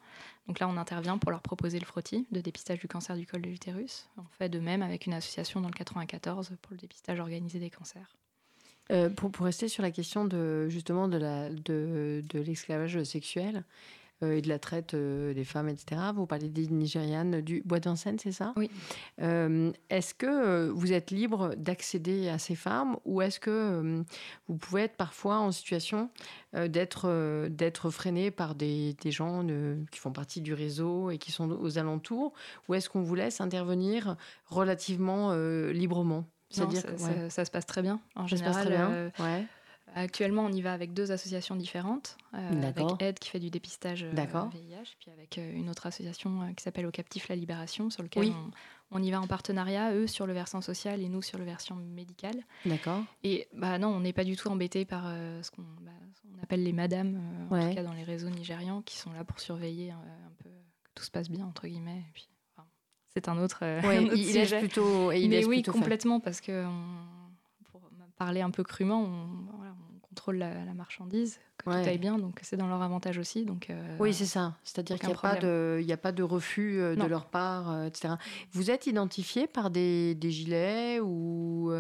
Donc là, on intervient pour leur proposer le frottis de dépistage du cancer du col de l'utérus. On fait de même avec une association dans le 94 pour le dépistage organisé des cancers. pour, pour, rester sur la question de justement de l'esclavage sexuel, euh, et de la traite euh, des femmes, etc. Vous parlez des Nigérianes du Bois d'Enseine, c'est ça? Oui. Euh, est-ce que vous êtes libre d'accéder à ces femmes ou est-ce que vous pouvez être parfois en situation d'être d'être freiné par des, des gens qui font partie du réseau et qui sont aux alentours ou est-ce qu'on vous laisse intervenir relativement librement? Ça, ça, se passe très bien. En général, se passe très bien. Ouais. Actuellement, on y va avec deux associations différentes, euh, avec Aide qui fait du dépistage euh, VIH, puis avec euh, une autre association qui s'appelle Au Captif la Libération, sur lequel on, y va en partenariat, eux sur le versant social et nous sur le versant médical. D'accord. Et bah non, on n'est pas du tout embêté par ce qu'on bah, appelle les madames, en tout cas dans les réseaux nigérians, qui sont là pour surveiller un peu que tout se passe bien entre guillemets. puis, c'est un autre, *laughs* ouais, il, sujet. plutôt, il Mais oui, complètement, parce que parler un peu crûment, on, contrôlent la, marchandise, que tout aille bien, donc c'est dans leur avantage aussi. Donc, euh, oui, c'est ça. C'est-à-dire qu'il n'y a, pas de, a pas de refus euh, de leur part, euh, etc. Vous êtes identifié par des, des gilets ou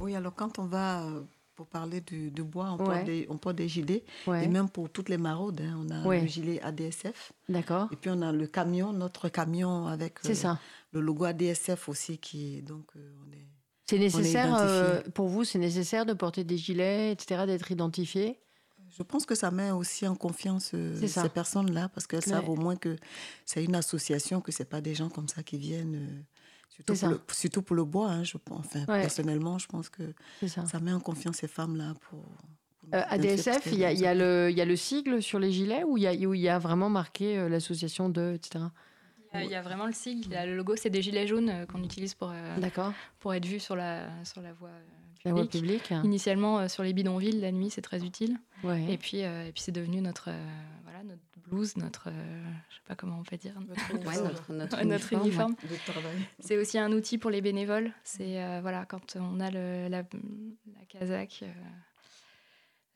Oui, alors quand on va pour parler du, de bois, on, porte des, on porte des gilets. Et même pour toutes les maraudes, hein, on a le gilet ADSF. D'accord. Et puis on a le camion, notre camion avec ça. le logo ADSF aussi qui est donc on est c'est nécessaire, euh, pour vous, c'est nécessaire de porter des gilets, etc., d'être identifié Je pense que ça met aussi en confiance euh, ces personnes-là, parce qu'elles savent au moins que c'est une association, que ce pas des gens comme ça qui viennent. Euh, surtout, pour le, surtout, pour le, bois, hein, je pense. Enfin, personnellement, je pense que ça. met en confiance ces femmes-là pour. ADSF, il y, a, y, le, y a le sigle sur les gilets ou il y a, y a vraiment marqué l'association de, etc. Il y a vraiment le sigle, le logo, c'est des gilets jaunes euh, qu'on utilise pour, euh, pour être vu sur la, sur la voie publique. La voie publique. Initialement, euh, sur les bidonvilles, la nuit, c'est très utile. Et puis, et puis c'est devenu notre, voilà, notre blouse, notre, je sais pas comment on peut dire, notre, *laughs* notre, notre uniforme. C'est aussi un outil pour les bénévoles. C'est voilà, quand on a le, la, la casaque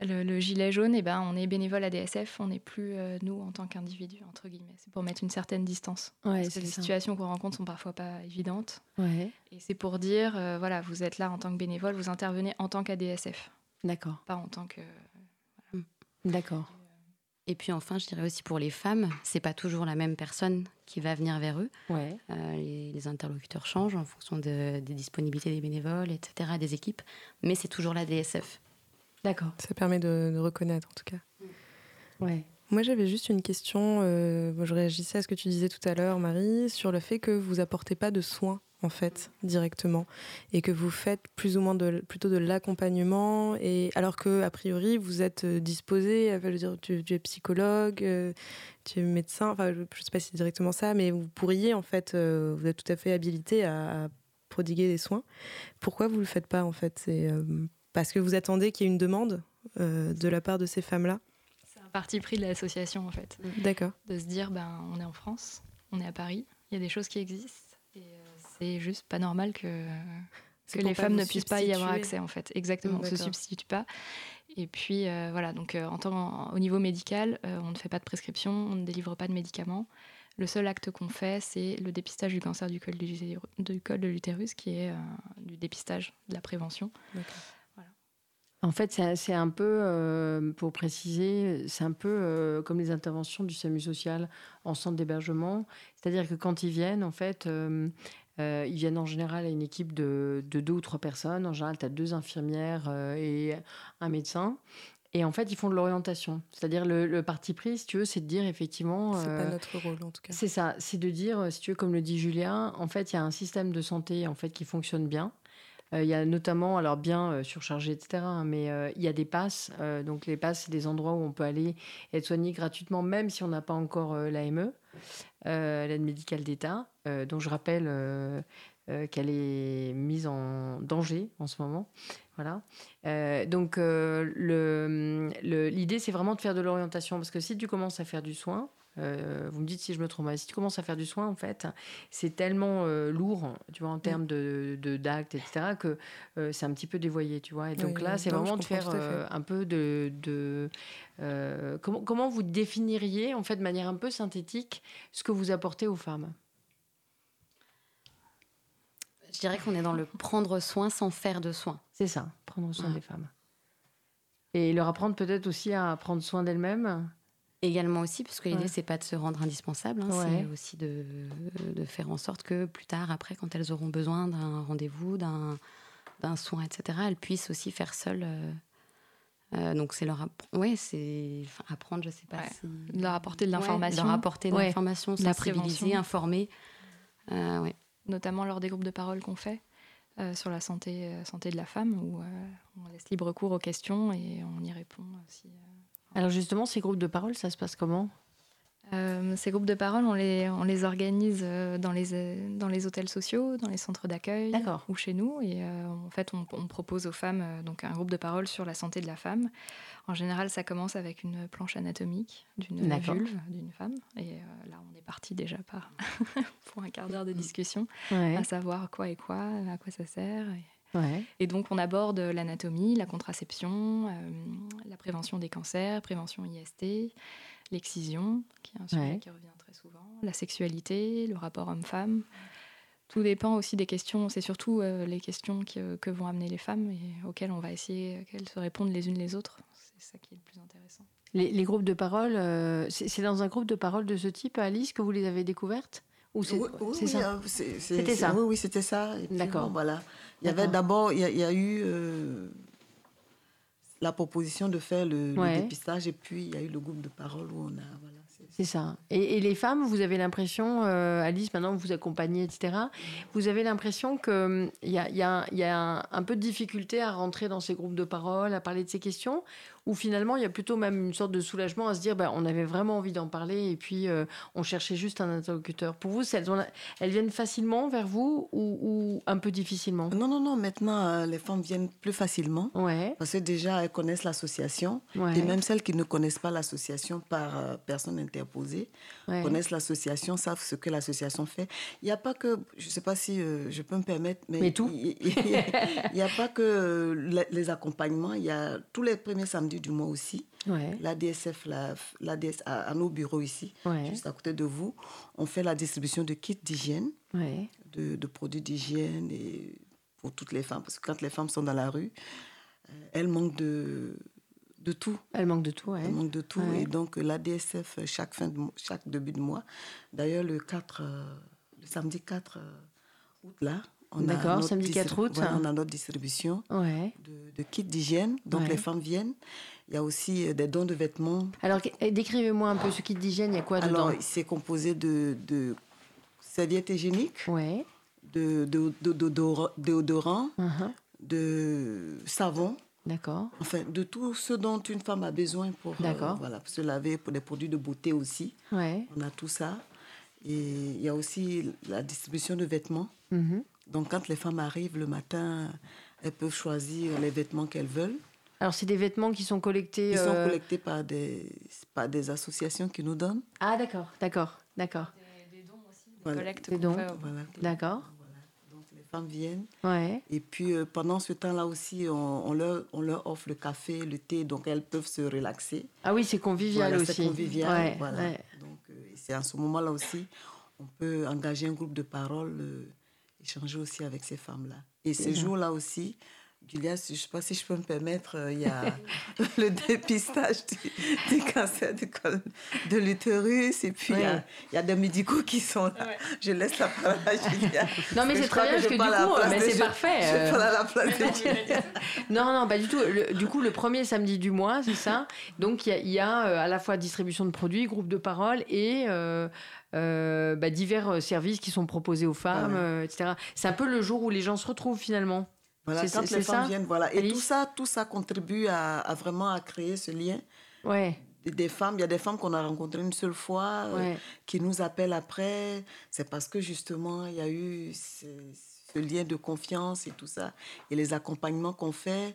le, gilet jaune, et eh ben, on est bénévole à DSF, on n'est plus euh, nous en tant qu'individu, entre guillemets. C'est pour mettre une certaine distance. parce que les situations qu'on rencontre sont parfois pas évidentes. Et c'est pour dire, euh, voilà, vous êtes là en tant que bénévole, vous intervenez en tant qu'ADSF. D'accord. Pas en tant que. Hmm. D'accord. Et puis enfin, je dirais aussi pour les femmes, c'est pas toujours la même personne qui va venir vers eux. Ouais. Euh, les, interlocuteurs changent en fonction des disponibilités des bénévoles, etc., des équipes, mais c'est toujours la DSF. D'accord. Ça permet de, reconnaître en tout cas. Ouais. Moi, j'avais juste une question. je réagissais à ce que tu disais tout à l'heure, Marie, sur le fait que vous apportez pas de soins en fait directement et que vous faites plus ou moins de, plutôt de l'accompagnement et alors que a priori vous êtes euh, disposé à dire tu, es psychologue euh, tu es médecin enfin je, ne sais pas si c'est directement ça mais vous pourriez en fait euh, vous êtes tout à fait habilité à, prodiguer des soins pourquoi vous le faites pas en fait c'est parce que vous attendez qu'il y ait une demande de la part de ces femmes là c'est un parti pris de l'association en fait d'accord de se dire ben on est en France on est à Paris il y a des choses qui existent c'est juste pas normal que, que les femmes ne puissent pas y avoir accès, en fait. Exactement, on ne se substitue pas. Et puis, euh, voilà, donc euh, en tant, au niveau médical, euh, on ne fait pas de prescription, on ne délivre pas de médicaments. Le seul acte qu'on fait, c'est le dépistage du cancer du col de l'utérus, qui est du dépistage, de la prévention. En fait, c'est un peu, pour préciser, c'est un peu comme les interventions du SAMU social en centre d'hébergement. C'est-à-dire que quand ils viennent, en fait, euh, ils viennent en général à une équipe de, deux ou trois personnes. En général, tu as deux infirmières euh, et un médecin. Et en fait, ils font de l'orientation. C'est-à-dire, le, parti pris, si tu veux, c'est de dire effectivement. C'est pas euh, notre rôle, en tout cas. C'est ça. C'est de dire, si tu veux, comme le dit Julien, en fait, il y a un système de santé en fait, qui fonctionne bien. Il y a notamment, alors bien surchargé, etc., hein, mais il y a des passes. donc, les passes, c'est des endroits où on peut aller être soigné gratuitement, même si on n'a pas encore l'AME. Euh, l'aide médicale d'État, euh, dont je rappelle euh, qu'elle est mise en danger en ce moment. Voilà. donc, l'idée, c'est vraiment de faire de l'orientation. Parce que si tu commences à faire du soin, vous me dites si je me trompe. Si tu commences à faire du soin, en fait, c'est tellement lourd, tu vois, en termes de d'actes, etc., que c'est un petit peu dévoyé, tu vois. Et donc là, c'est vraiment de faire un peu de euh, comment, comment, vous définiriez, en fait, de manière un peu synthétique, ce que vous apportez aux femmes? Je dirais qu'on est dans le prendre soin sans faire de soin. C'est ça, prendre soin des femmes. Et leur apprendre peut-être aussi à prendre soin d'elles-mêmes? Également aussi, parce que l'idée, c'est pas de se rendre indispensable, hein, c'est aussi de, de, faire en sorte que plus tard, après, quand elles auront besoin d'un rendez-vous, d'un soin, etc., elles puissent aussi faire seules euh, euh, donc c'est leur ouais c'est apprendre je sais pas leur apporter de l'information. leur apporter de l'information sensibiliser informer euh, notamment lors des groupes de parole qu'on fait euh, sur la santé santé de la femme où on laisse libre cours aux questions et on y répond alors justement ces groupes de parole ça se passe comment euh, ces groupes de parole, on les, on les organise euh, dans les, dans les hôtels sociaux, dans les centres d'accueil ou chez nous. Et euh, en fait, on, propose aux femmes donc un groupe de parole sur la santé de la femme. En général, ça commence avec une planche anatomique d'une vulve d'une femme. Et là, on est parti déjà par *laughs* pour un quart d'heure de discussion, à savoir quoi et quoi, à quoi ça sert. Et, donc, on aborde l'anatomie, la contraception, la prévention des cancers, prévention IST l'excision, qui est un sujet qui revient très souvent, la sexualité, le rapport homme-femme. Tout dépend aussi des questions, c'est surtout euh, les questions que, vont amener les femmes et auxquelles on va essayer qu'elles se répondent les unes les autres. C'est ça qui est le plus intéressant. Les, groupes de parole, euh, c'est dans un groupe de parole de ce type, Alice, que vous les avez découvertes? Ou c'est ça C'était ça. Oui, oui, c'était ça. D'accord. voilà. Il y avait d'abord, il, y a eu euh, la proposition de faire le, dépistage et puis il y a eu le groupe de parole où on a voilà, c'est ça. Et, les femmes, vous avez l'impression, euh, Alice, maintenant vous accompagnez, etc., vous avez l'impression qu'il hum, y a, y, a, y a, un peu de difficulté à rentrer dans ces groupes de parole, à parler de ces questions, ou finalement il y a plutôt même une sorte de soulagement à se dire, ben, on avait vraiment envie d'en parler et puis euh, on cherchait juste un interlocuteur. Pour vous, elles, elles viennent facilement vers vous ou, un peu difficilement? Non, non, non. Maintenant, euh, les femmes viennent plus facilement. Ouais. Parce que déjà, elles connaissent l'association. Et même celles qui ne connaissent pas l'association par personne interposée connaissent l'association, savent ce que l'association fait. Il n'y a pas que, je ne sais pas si euh, je peux me permettre, mais, tout. il n'y a, pas que euh, les accompagnements, il y a tous les premiers samedis du mois aussi. La DSF, la, la DS, à, nos bureaux ici, juste à côté de vous, on fait la distribution de kits d'hygiène, de, de, produits d'hygiène et pour toutes les femmes, parce que quand les femmes sont dans la rue, euh, elles manquent de de tout. Elle manque de tout, ouais. Elle manque de tout. Et donc, l'ADSF, chaque, fin de, chaque début de mois, d'ailleurs, le 4, euh, le samedi 4 euh, août, là, a, samedi 4 août. on a notre distribution de, kits d'hygiène. Donc, les femmes viennent Il y a aussi des dons de vêtements. Alors, décrivez-moi un peu ce kit d'hygiène, il y a quoi dedans Alors, c'est composé de, de serviettes hygiéniques, ouais. de, de, déodorant, uh-huh. de savon. D'accord. Enfin, de tout ce dont une femme a besoin pour, euh, voilà, se laver, pour des produits de beauté aussi. On a tout ça. Et il y a aussi la distribution de vêtements. Mm-hmm. Donc, quand les femmes arrivent le matin, elles peuvent choisir les vêtements qu'elles veulent. Alors, c'est des vêtements qui sont collectés Ils sont euh, collectés par des, par des associations qui nous donnent. Ah, d'accord, d'accord, d'accord. Des, dons aussi, des collectes. Des dons, d'accord femmes viennent. Ouais. Et puis euh, pendant ce temps-là aussi, on, leur, on leur offre le café, le thé, donc elles peuvent se relaxer. Ah oui, c'est convivial aussi. C'est convivial. voilà. Donc euh, c'est à ce moment-là aussi, on peut engager un groupe de parole, euh, échanger aussi avec ces femmes-là. Et ces jours-là aussi, Julia, je ne sais pas si je peux me permettre, euh, il y a *laughs* le dépistage du, cancer du col de l'utérus et puis il, y a, des médicaux qui sont là. Je laisse la parole à Julia. Non, mais c'est très bien parce que, du coup, c'est parfait. Je, euh. à la place de Julia. non, non, pas du tout. du coup, le premier samedi du mois, c'est ça. Donc, il y a, euh, à la fois distribution de produits, groupe de parole et bah, divers services qui sont proposés aux femmes, etc. C'est un peu le jour où les gens se retrouvent finalement. Voilà, quand les femmes viennent, voilà. Et tout ça, tout ça contribue à, vraiment à créer ce lien. Ouais. Des femmes, il y a des femmes qu'on a rencontrées une seule fois, euh, qui nous appellent après. C'est parce que justement, il y a eu ce, lien de confiance et tout ça. Et les accompagnements qu'on fait,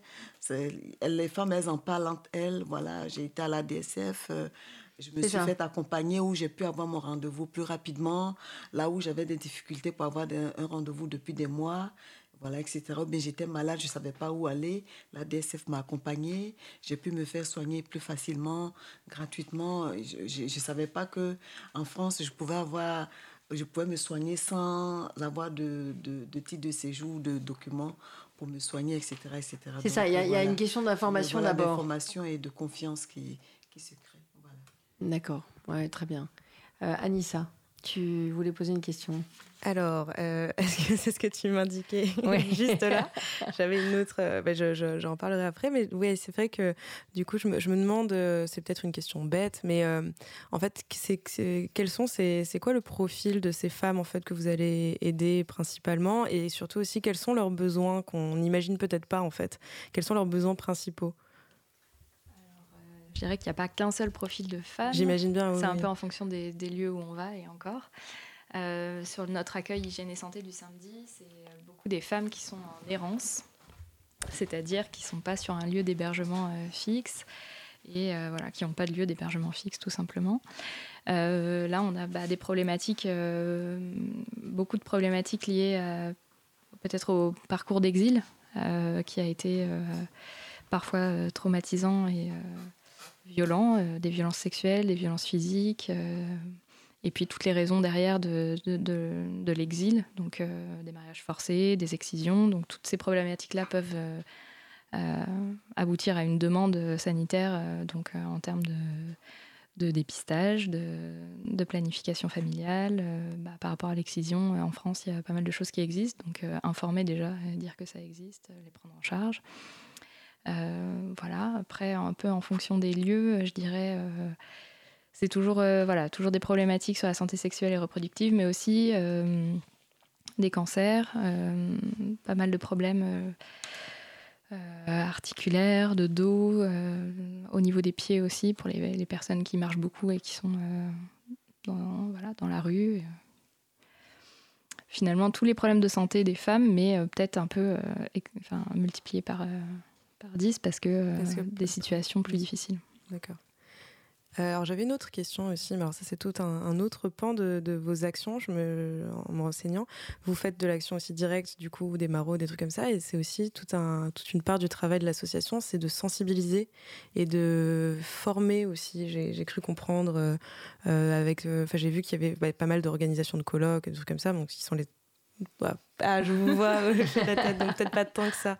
les femmes, elles en parlent entre elles. Voilà, j'ai été à la DSF. Euh, je me suis fait accompagner où j'ai pu avoir mon rendez-vous plus rapidement. Là où j'avais des difficultés pour avoir un rendez-vous depuis des mois, voilà, etc. Mais j'étais malade, je ne savais pas où aller. La DSF m'a accompagnée. J'ai pu me faire soigner plus facilement, gratuitement. Je ne savais pas que en France, je pouvais avoir, je pouvais me soigner sans avoir de, de, de titre de séjour, de documents pour me soigner, etc. etc. C'est ça, il y, a une question d'information d'abord. D'information et de confiance qui, qui se crée. D'accord, ouais, très bien. Euh, Anissa, tu voulais poser une question? Alors, euh, *laughs* est-ce que c'est ce que tu m'indiquais *laughs* *laughs* juste là? J'avais une autre, euh, bah, j'en parlerai après, mais oui, c'est vrai que du coup, je me, demande, euh, c'est peut-être une question bête, mais en fait, c'est, quels sont c'est quoi le profil de ces femmes en fait que vous allez aider principalement, et surtout aussi quels sont leurs besoins qu'on n'imagine peut-être pas en fait? Quels sont leurs besoins principaux? Je dirais qu'il n'y a pas qu'un seul profil de femme. J'imagine bien. C'est un peu en fonction des, des, lieux où on va et encore. Euh, sur notre accueil hygiène et santé du samedi, c'est euh, beaucoup des femmes qui sont en errance, c'est-à-dire qui ne sont pas sur un lieu d'hébergement euh, fixe et qui n'ont pas de lieu d'hébergement fixe tout simplement. là, on a bah, des problématiques, beaucoup de problématiques liées peut-être au parcours d'exil, qui a été parfois traumatisant et violent, des violences sexuelles, des violences physiques et puis toutes les raisons derrière de, de, l'exil, donc euh, des mariages forcés, des excisions, donc toutes ces problématiques-là peuvent euh, euh, aboutir à une demande sanitaire, donc en termes de, de dépistage, de, planification familiale. Bah, par rapport à l'excision, en France, il y a pas mal de choses qui existent, donc informer déjà, dire que ça existe, les prendre en charge. voilà, après, un peu en fonction des lieux, je dirais c'est toujours, euh, voilà, toujours des problématiques sur la santé sexuelle et reproductive, mais aussi euh, des cancers, euh, pas mal de problèmes articulaires, de dos, au niveau des pieds aussi, pour les, les, personnes qui marchent beaucoup et qui sont dans, voilà, dans la rue. Finalement, tous les problèmes de santé des femmes, mais peut-être un peu enfin, multipliés par, par 10 parce que, parce que des situations plus difficiles. D'accord. Euh, alors j'avais une autre question aussi, mais alors ça c'est tout un, autre pan de, vos actions. Je me, en me renseignant, vous faites de l'action aussi directe, du coup des maraudes, des trucs comme ça, et c'est aussi tout un, toute une part du travail de l'association, c'est de sensibiliser et de former aussi. J'ai cru comprendre euh, euh, avec, enfin j'ai vu qu'il y avait bah, pas mal d'organisations de colloques, des trucs comme ça, donc qui sont les ah, je vous vois *laughs* la tête, donc peut-être pas tant que ça.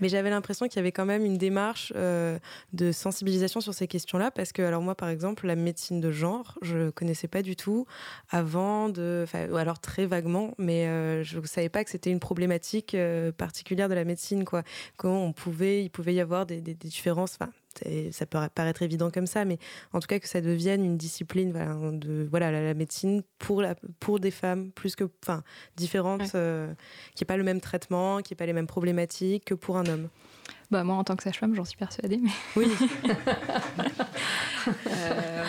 Mais j'avais l'impression qu'il y avait quand même une démarche euh, de sensibilisation sur ces questions-là, parce que, alors moi, par exemple, la médecine de genre, je connaissais pas du tout avant de, ou alors très vaguement, mais euh, je savais pas que c'était une problématique euh, particuliire de la médecine, quoi. Comment on pouvait, il pouvait y avoir des, des différences, enfin, ça peut paraître évident comme ça, mais en tout cas que ça devienne une discipline voilà, de voilà, la, médecine pour, la, pour des femmes plus que, enfin, différentes, qui n'ait pas le même traitement, qui n'ait pas les mêmes problématiques que pour un homme. Bah, moi, en tant que sage-femme, j'en suis persuadée. Mais... Oui. *laughs* euh...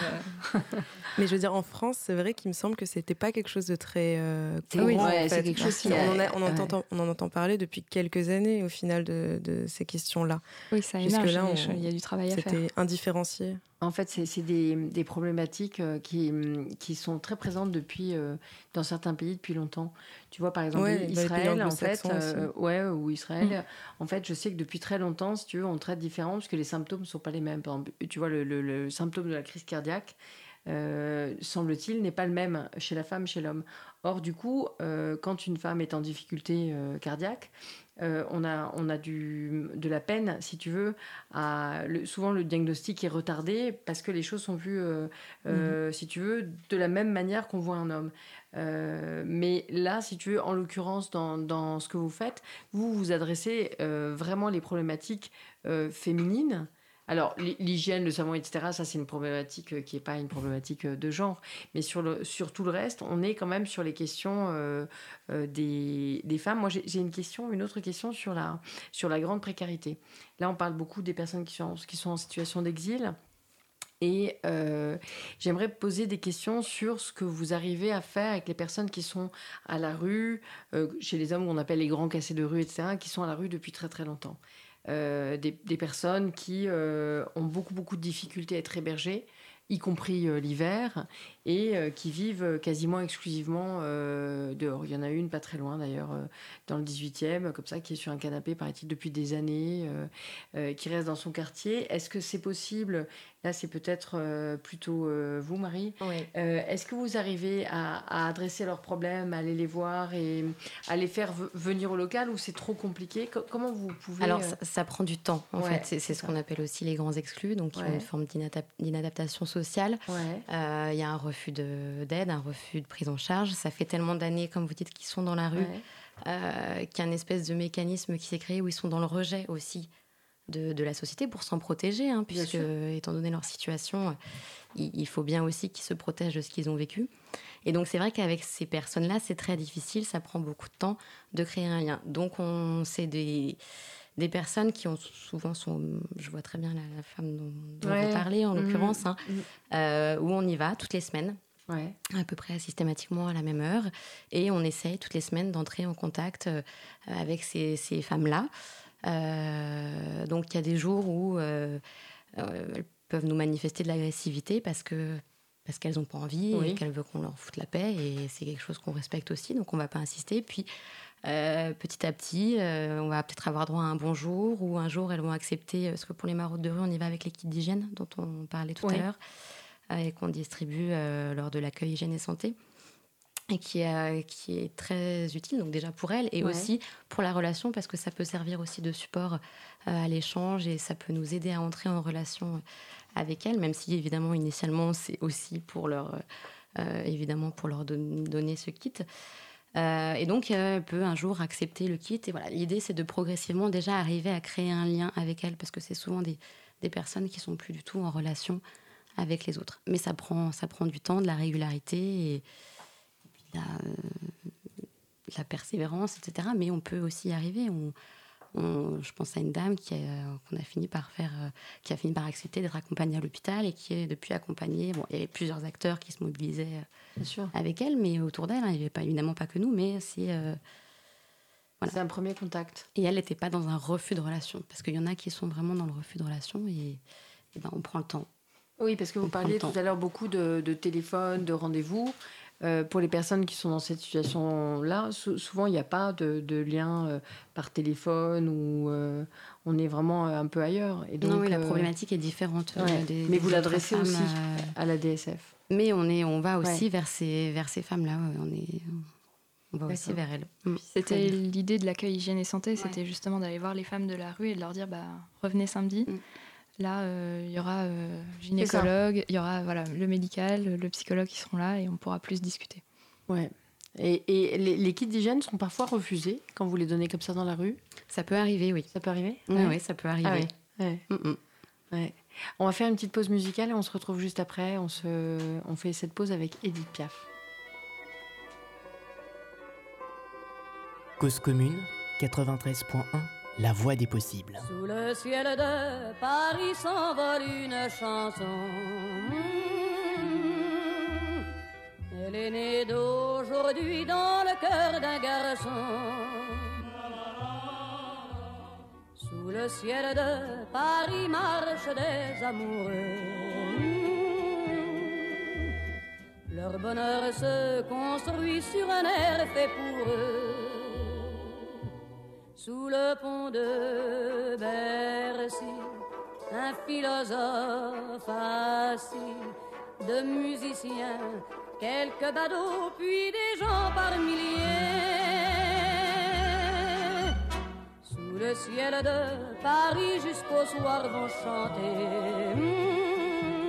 Mais je veux dire, en France, c'est vrai qu'il me semble que c'était pas quelque chose de très euh, courant. Oui, c'est quelque chose qui on, en on, entend, on en entend parler depuis quelques années, au final, de, de ces questions-là. Oui, ça émerge. Là, il y a du travail à faire. C'était indifférencié. En fait, c'est des, des, problématiques euh, qui, qui sont très présentes depuis, euh, dans certains pays depuis longtemps. Tu vois, par exemple, bah, Israël, en fait, euh, ouais, ou Israël. Mm. En fait, je sais que depuis très longtemps, si tu veux, on traite différemment parce que les symptômes ne sont pas les mêmes. Par exemple, tu vois, le, le, le symptôme de la crise cardiaque, euh, semble-t-il, n'est pas le même chez la femme, chez l'homme. Or, du coup, euh, quand une femme est en difficulté euh, cardiaque, on a, on a du, de la peine, si tu veux. À, souvent, le diagnostic est retardé parce que les choses sont vues, mhm. si tu veux, de la même manière qu'on voit un homme. mais là, si tu veux, en l'occurrence, dans, dans, ce que vous faites, vous vous adressez vraiment les problématiques féminines alors, l'hygiène, le savon, etc., ça, c'est une problématique euh, qui n'est pas une problématique euh, de genre. Mais sur, tout le reste, on est quand même sur les questions euh, des, femmes. Moi, j'ai une question, une autre question sur la, grande précarité. Là, on parle beaucoup des personnes qui sont, qui sont en situation d'exil. Et j'aimerais poser des questions sur ce que vous arrivez à faire avec les personnes qui sont à la rue, chez les hommes qu'on appelle les grands cassés de rue, etc., qui sont à la rue depuis très très longtemps. Euh, des, personnes qui euh, ont beaucoup, beaucoup de difficultés à être hébergées, y compris euh, l'hiver, et qui vivent quasiment exclusivement dehors. Il y en a une pas très loin d'ailleurs, dans le 18e, comme ça, qui est sur un canapé, paraît-il, depuis des années, qui reste dans son quartier. Est-ce que c'est possible Là, c'est peut-être euh, plutôt euh, vous, Marie. Euh, est-ce que vous arrivez à, adresser leurs problèmes, à aller les voir et à les faire venir au local ou c'est trop compliqué? Comment vous pouvez... Alors, ça, prend du temps, en fait. C'est ce qu'on appelle aussi les grands exclus, donc y a une forme d'inadaptation sociale. Il y a un refus d'aide, un refus de prise en charge. Ça fait tellement d'années, comme vous dites, qu'ils sont dans la rue, qu'il y a une espèce de mécanisme qui s'est créé où ils sont dans le rejet aussi de, la société pour s'en protéger, hein, puisque étant donné leur situation, il, faut bien aussi qu'ils se protègent de ce qu'ils ont vécu. Et donc c'est vrai qu'avec ces personnes-là, c'est très difficile, ça prend beaucoup de temps de créer un lien. Donc on c'est des des personnes qui ont souvent sont, je vois très bien la, femme dont, dont vous parlez en mmh. l'occurrence, hein, mmh. euh, où on y va toutes les semaines. à peu près systématiquement à la même heure. Et on essaye toutes les semaines d'entrer en contact euh, avec ces, ces femmes-là. Euh, donc il y a des jours où euh, elles peuvent nous manifester de l'agressivité parce que parce qu'elles n'ont pas envie et qu'elles veulent qu'on leur foute la paix et c'est quelque chose qu'on respecte aussi donc on va pas insister puis petit à petit on va peut-être avoir droit à un bonjour ou un jour elles vont accepter parce que pour les maraudes de rue on y va avec les kits d'hygiène dont on parlait tout à l'heure et qu'on distribue lors de l'accueil hygiène et santé et qui est, qui est très utile, donc déjà pour elle, et aussi pour la relation, parce que ça peut servir aussi de support euh, à l'échange et ça peut nous aider à entrer en relation avec elle, même si évidemment initialement c'est aussi pour leur, euh, évidemment pour leur donner ce kit. Euh, et donc, elle peut un jour accepter le kit. Et voilà, l'idée, c'est de progressivement déjà arriver à créer un lien avec elle, parce que c'est souvent des, des, personnes qui sont plus du tout en relation avec les autres. Mais ça prend, ça prend du temps, de la régularité. Et, la, la, persévérance, etc. Mais on peut aussi y arriver. Je pense à une dame qui a, qu'on a fini par faire, euh, qui a fini par accepter d'être accompagnée à l'hôpital et qui est depuis accompagnée. Bon, il y avait plusieurs acteurs qui se mobilisaient euh, avec elle, mais autour d'elle, hein, il n'y avait pas évidemment pas que nous, mais c'est euh, C'est un premier contact. Et elle n'était pas dans un refus de relation, parce qu'il y en a qui sont vraiment dans le refus de relation et, ben, on prend le temps. Oui, parce que vous parliez tout à l'heure beaucoup de, de téléphone, de rendez-vous. Euh, pour les personnes qui sont dans cette situation-là, souvent il n'y a pas de, lien euh, par téléphone ou euh, on est vraiment un peu ailleurs. Et donc, non, oui, la problématique est différente. mais vous l'adressez aussi à la DSF. Mais on, est, on va aussi vers ces, vers ces femmes-là. On, est, on va aussi vers elles. Mm. C'était l'idée de l'accueil hygiène et santé, c'était justement d'aller voir les femmes de la rue et de leur dire bah, revenez samedi. Mm. Là, euh, il y aura euh, gynécologue, il y aura voilà, le médical, le psychologue qui seront là et on pourra plus discuter. Ouais. Et, et les, les, kits d'hygiène sont parfois refusés quand vous les donnez comme ça dans la rue? Ça peut arriver, oui. Ça peut arriver? Oui, ça peut arriver. Ah mm, mm. On va faire une petite pause musicale et on se retrouve juste après. On, se... on fait cette pause avec Edith Piaf. Cause commune 93.1 La voix des possibles. Sous le ciel de Paris s'envole une chanson. Elle est née d'aujourd'hui dans le cœur d'un garçon. Sous le ciel de Paris marchent des amoureux. Leur bonheur se construit sur un air fait pour eux sous le pont de Bercy, un philosophe assis, de musiciens, quelques badauds, puis des gens par milliers. Sous le ciel de Paris jusqu'au soir vont chanter. Hmm,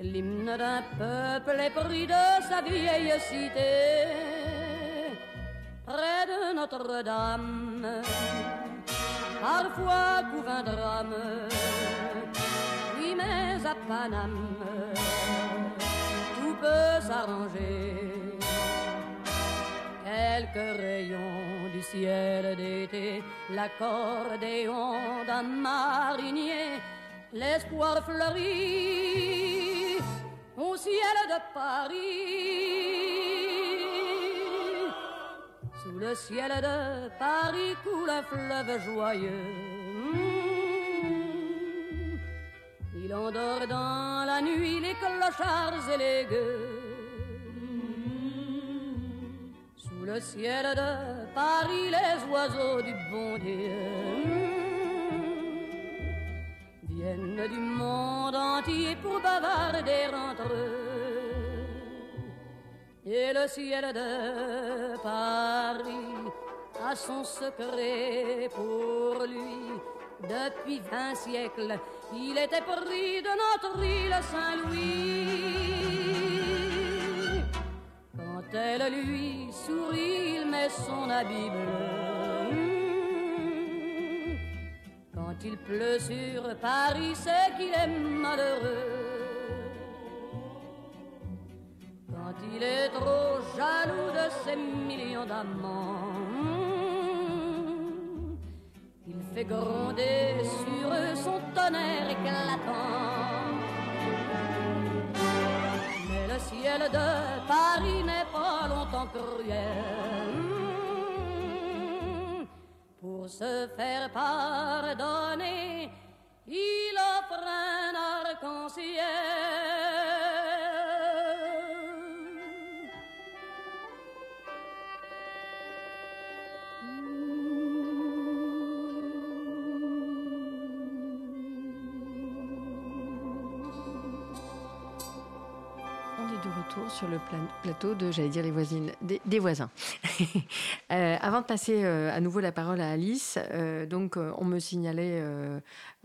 l'hymne d'un peuple épris de sa vieille cité près de Notre-Dame. Parfois couvre drame, oui, mais à Paname, tout peut s'arranger. Quelques rayons du ciel d'été, l'accordéon d'un marinier, l'espoir fleurit au ciel de Paris le ciel de Paris coule un fleuve joyeux. Il endort dans la nuit les clochards et les gueux. Sous le ciel de Paris, les oiseaux du bon Dieu. Viennent du monde entier pour bavarder entre eux et le ciel de Paris a son secret pour lui. Depuis vingt siècles, il était pris de notre île Saint-Louis. Quand elle lui sourit, il met son habit bleu. Quand il pleut sur Paris, c'est qu'il est malheureux. Il est trop jaloux de ses millions d'amants. Il fait gronder sur eux son tonnerre éclatant. Mais le ciel de Paris n'est pas longtemps cruel. Pour se faire pardonner, il offre un arc-en-ciel. Sur le plateau de, j'allais dire les voisines, des, voisins. *laughs* Euh, avant de passer euh, à nouveau la parole à Alice, euh, donc on me signalait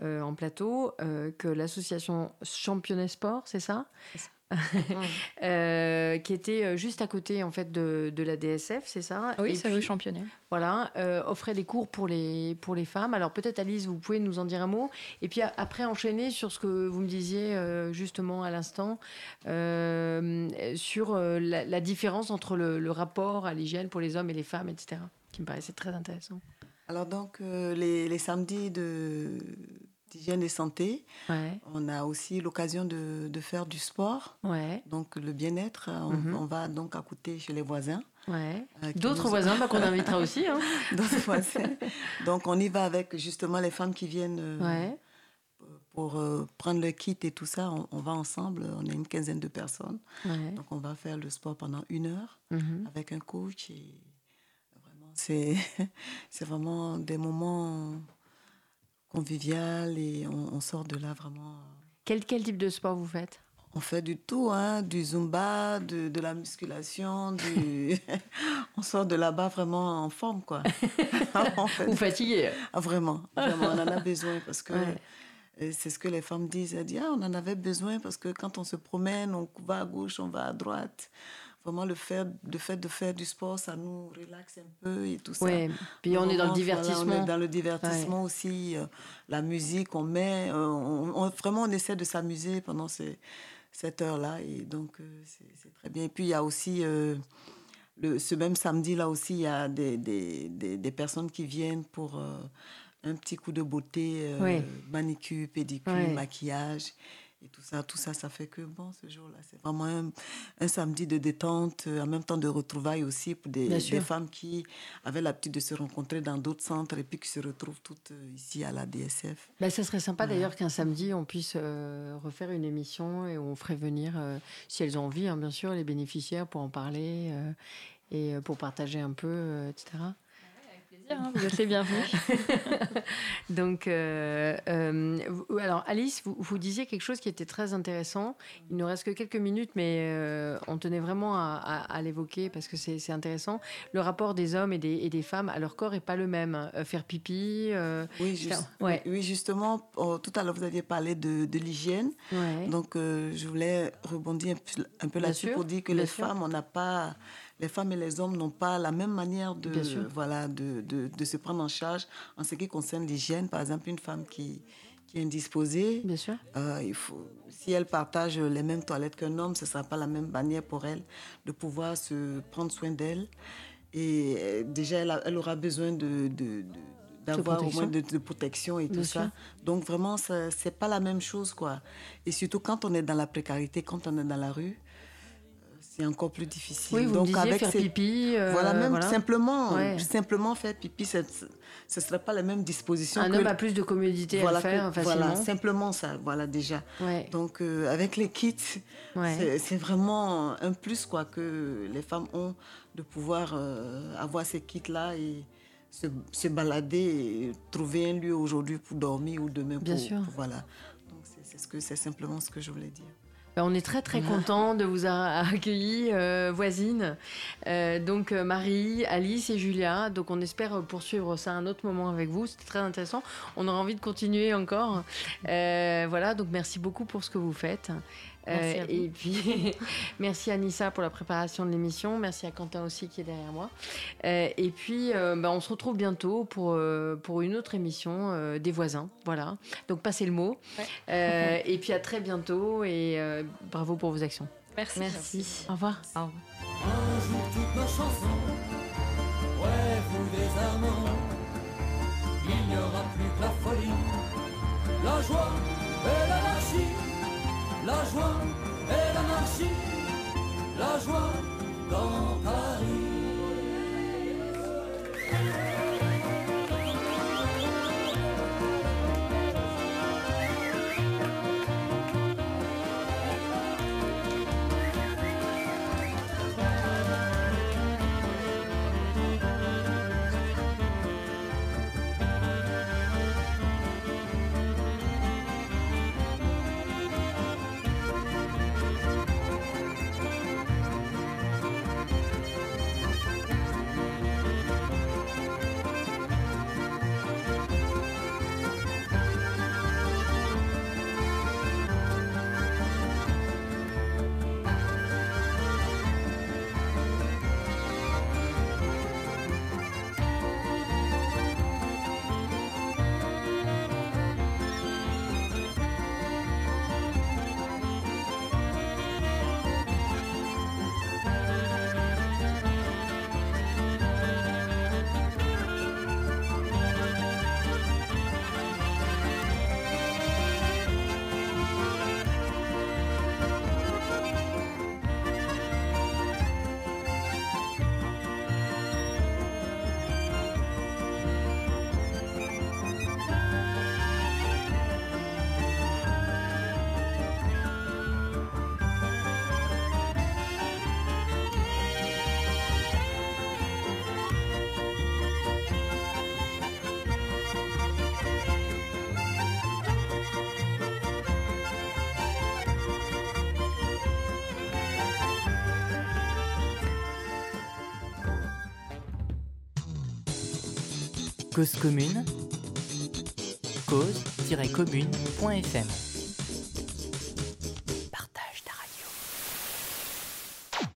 en plateau que l'association Championnet Sport, c'est ça *laughs* Euh, qui était euh, juste à côté en fait de, de la DSF, c'est ça? Oui, c'est rue Championnet. Voilà, euh, offrait des cours pour les, pour les femmes. Alors peut-être Alice, vous pouvez nous en dire un mot. Et puis après enchaîner sur ce que vous me disiez justement à l'instant, sur la, différence entre le, le rapport à l'hygiène pour les hommes et les femmes, etc., qui me paraissait très intéressant. Alors donc les, les samedis de d'hygiène et santé. On a aussi l'occasion de, de, faire du sport. Ouais. Donc le bien-être, on, mhm. va donc à chez les voisins. Ouais. Euh, D'autres voisins bah, qu'on invitera *laughs* aussi. Hein. D'autres voisins. Donc on y va avec justement les femmes qui viennent euh, pour euh, prendre le kit et tout ça. On, va ensemble, on est une quinzaine de personnes. Donc on va faire le sport pendant une heure mhm. avec un coach. Et vraiment, c'est *laughs* vraiment des moments convivial et on, sort de là vraiment. Euh, quel, quel type de sport vous faites? On fait du tout, hein, du zumba, de, de la musculation, du... *laughs* on sort de là-bas vraiment en forme, quoi. *laughs* *laughs* Ou fatigué. Ah, vraiment, vraiment, on en a besoin parce que c'est ce que les femmes disent. Elles disent, ah, on en avait besoin parce que quand on se promène, on va à gauche, on va à droite. Vraiment le fait, le fait de faire du sport, ça nous relaxe un peu et tout ça. Oui, puis on est dans le divertissement. on est dans le divertissement aussi, euh, la musique, on met, euh, on, vraiment on essaie de s'amuser pendant ces, cette heure-là et donc euh, c'est très bien. Et puis il y a aussi, le, ce même samedi là aussi, il y a des, des, des, personnes qui viennent pour un petit coup de beauté, manicure, pédicure, maquillage et tout ça, tout ça, ça fait que bon, ce jour-là, c'est vraiment un, samedi de détente, euh, en même temps de retrouvailles aussi pour des, des femmes qui avaient l'habitude de se rencontrer dans d'autres centres et puis qui se retrouvent toutes euh, ici à la DSF. Ben, ça serait sympa d'ailleurs qu'un samedi, on puisse euh, refaire une émission et on ferait venir, si elles ont envie, hein, bien sûr, les bénéficiaires pour en parler et pour partager un peu, etc. Hein, vous êtes les bienvenus. *laughs* Donc, euh, euh, alors Alice, vous, vous, disiez quelque chose qui était très intéressant. Il ne reste que quelques minutes, mais euh, on tenait vraiment à, l'évoquer parce que c'est intéressant. Le rapport des hommes et des, et des, femmes à leur corps n'est pas le même. faire pipi. oui, ouais. oui, justement, oh, tout à l'heure, vous aviez parlé de, de l'hygiène. Donc, je voulais rebondir un peu, là-dessus pour dire que les femmes, on n'a pas les femmes et les hommes n'ont pas la même manière de, voilà, de, de, se prendre en charge en ce qui concerne l'hygiène. Par exemple, une femme qui, qui est indisposée, Bien sûr. Euh, il faut, si elle partage les mêmes toilettes qu'un homme, ce ne sera pas la même manière pour elle de pouvoir se prendre soin d'elle. Et euh, déjà, elle, elle aura besoin de, de d'avoir au moins de, protection et tout ça. Donc vraiment, ce n'est pas la même chose. quoi. Et surtout quand on est dans la précarité, quand on est dans la rue, c'est encore plus difficile. Oui, vous Donc, disiez avec faire pipi. Euh, voilà, même simplement, simplement faire pipi, ce ne serait pas la même disposition. Un homme a plus de commodité à le faire facilement. Voilà, simplement ça, voilà déjà. Donc, euh, avec les kits, c'est vraiment un plus quoi que les femmes ont de pouvoir euh, avoir ces kits-là et se, se, balader et trouver un lieu aujourd'hui pour dormir ou demain Bien sûr. voilà. Donc, c'est simplement ce que je voulais dire. Ben, on est très très content de vous *laughs* accueillir, euh, voisines. Euh, donc euh, Marie, Alice et Julia. Donc on espère poursuivre ça à un autre moment avec vous. C'était très intéressant. On aura envie de continuer encore. voilà, donc merci beaucoup pour ce que vous faites. Euh, et puis, *laughs* merci à Nissa pour la préparation de l'émission. Merci à Quentin aussi qui est derrière moi. Euh, et puis, euh, bah, on se retrouve bientôt pour, pour une autre émission des voisins. Voilà. Donc, passez le mot. et puis, à très bientôt et bravo pour vos actions. Merci. Merci. Au revoir. Au revoir. Un jour, toutes nos chansons, ouais, vous des amants, il n'y aura plus que la folie, la joie et l'anarchie la joie et l'anarchie, la joie dans Paris. Cause commune, cause-commune.fm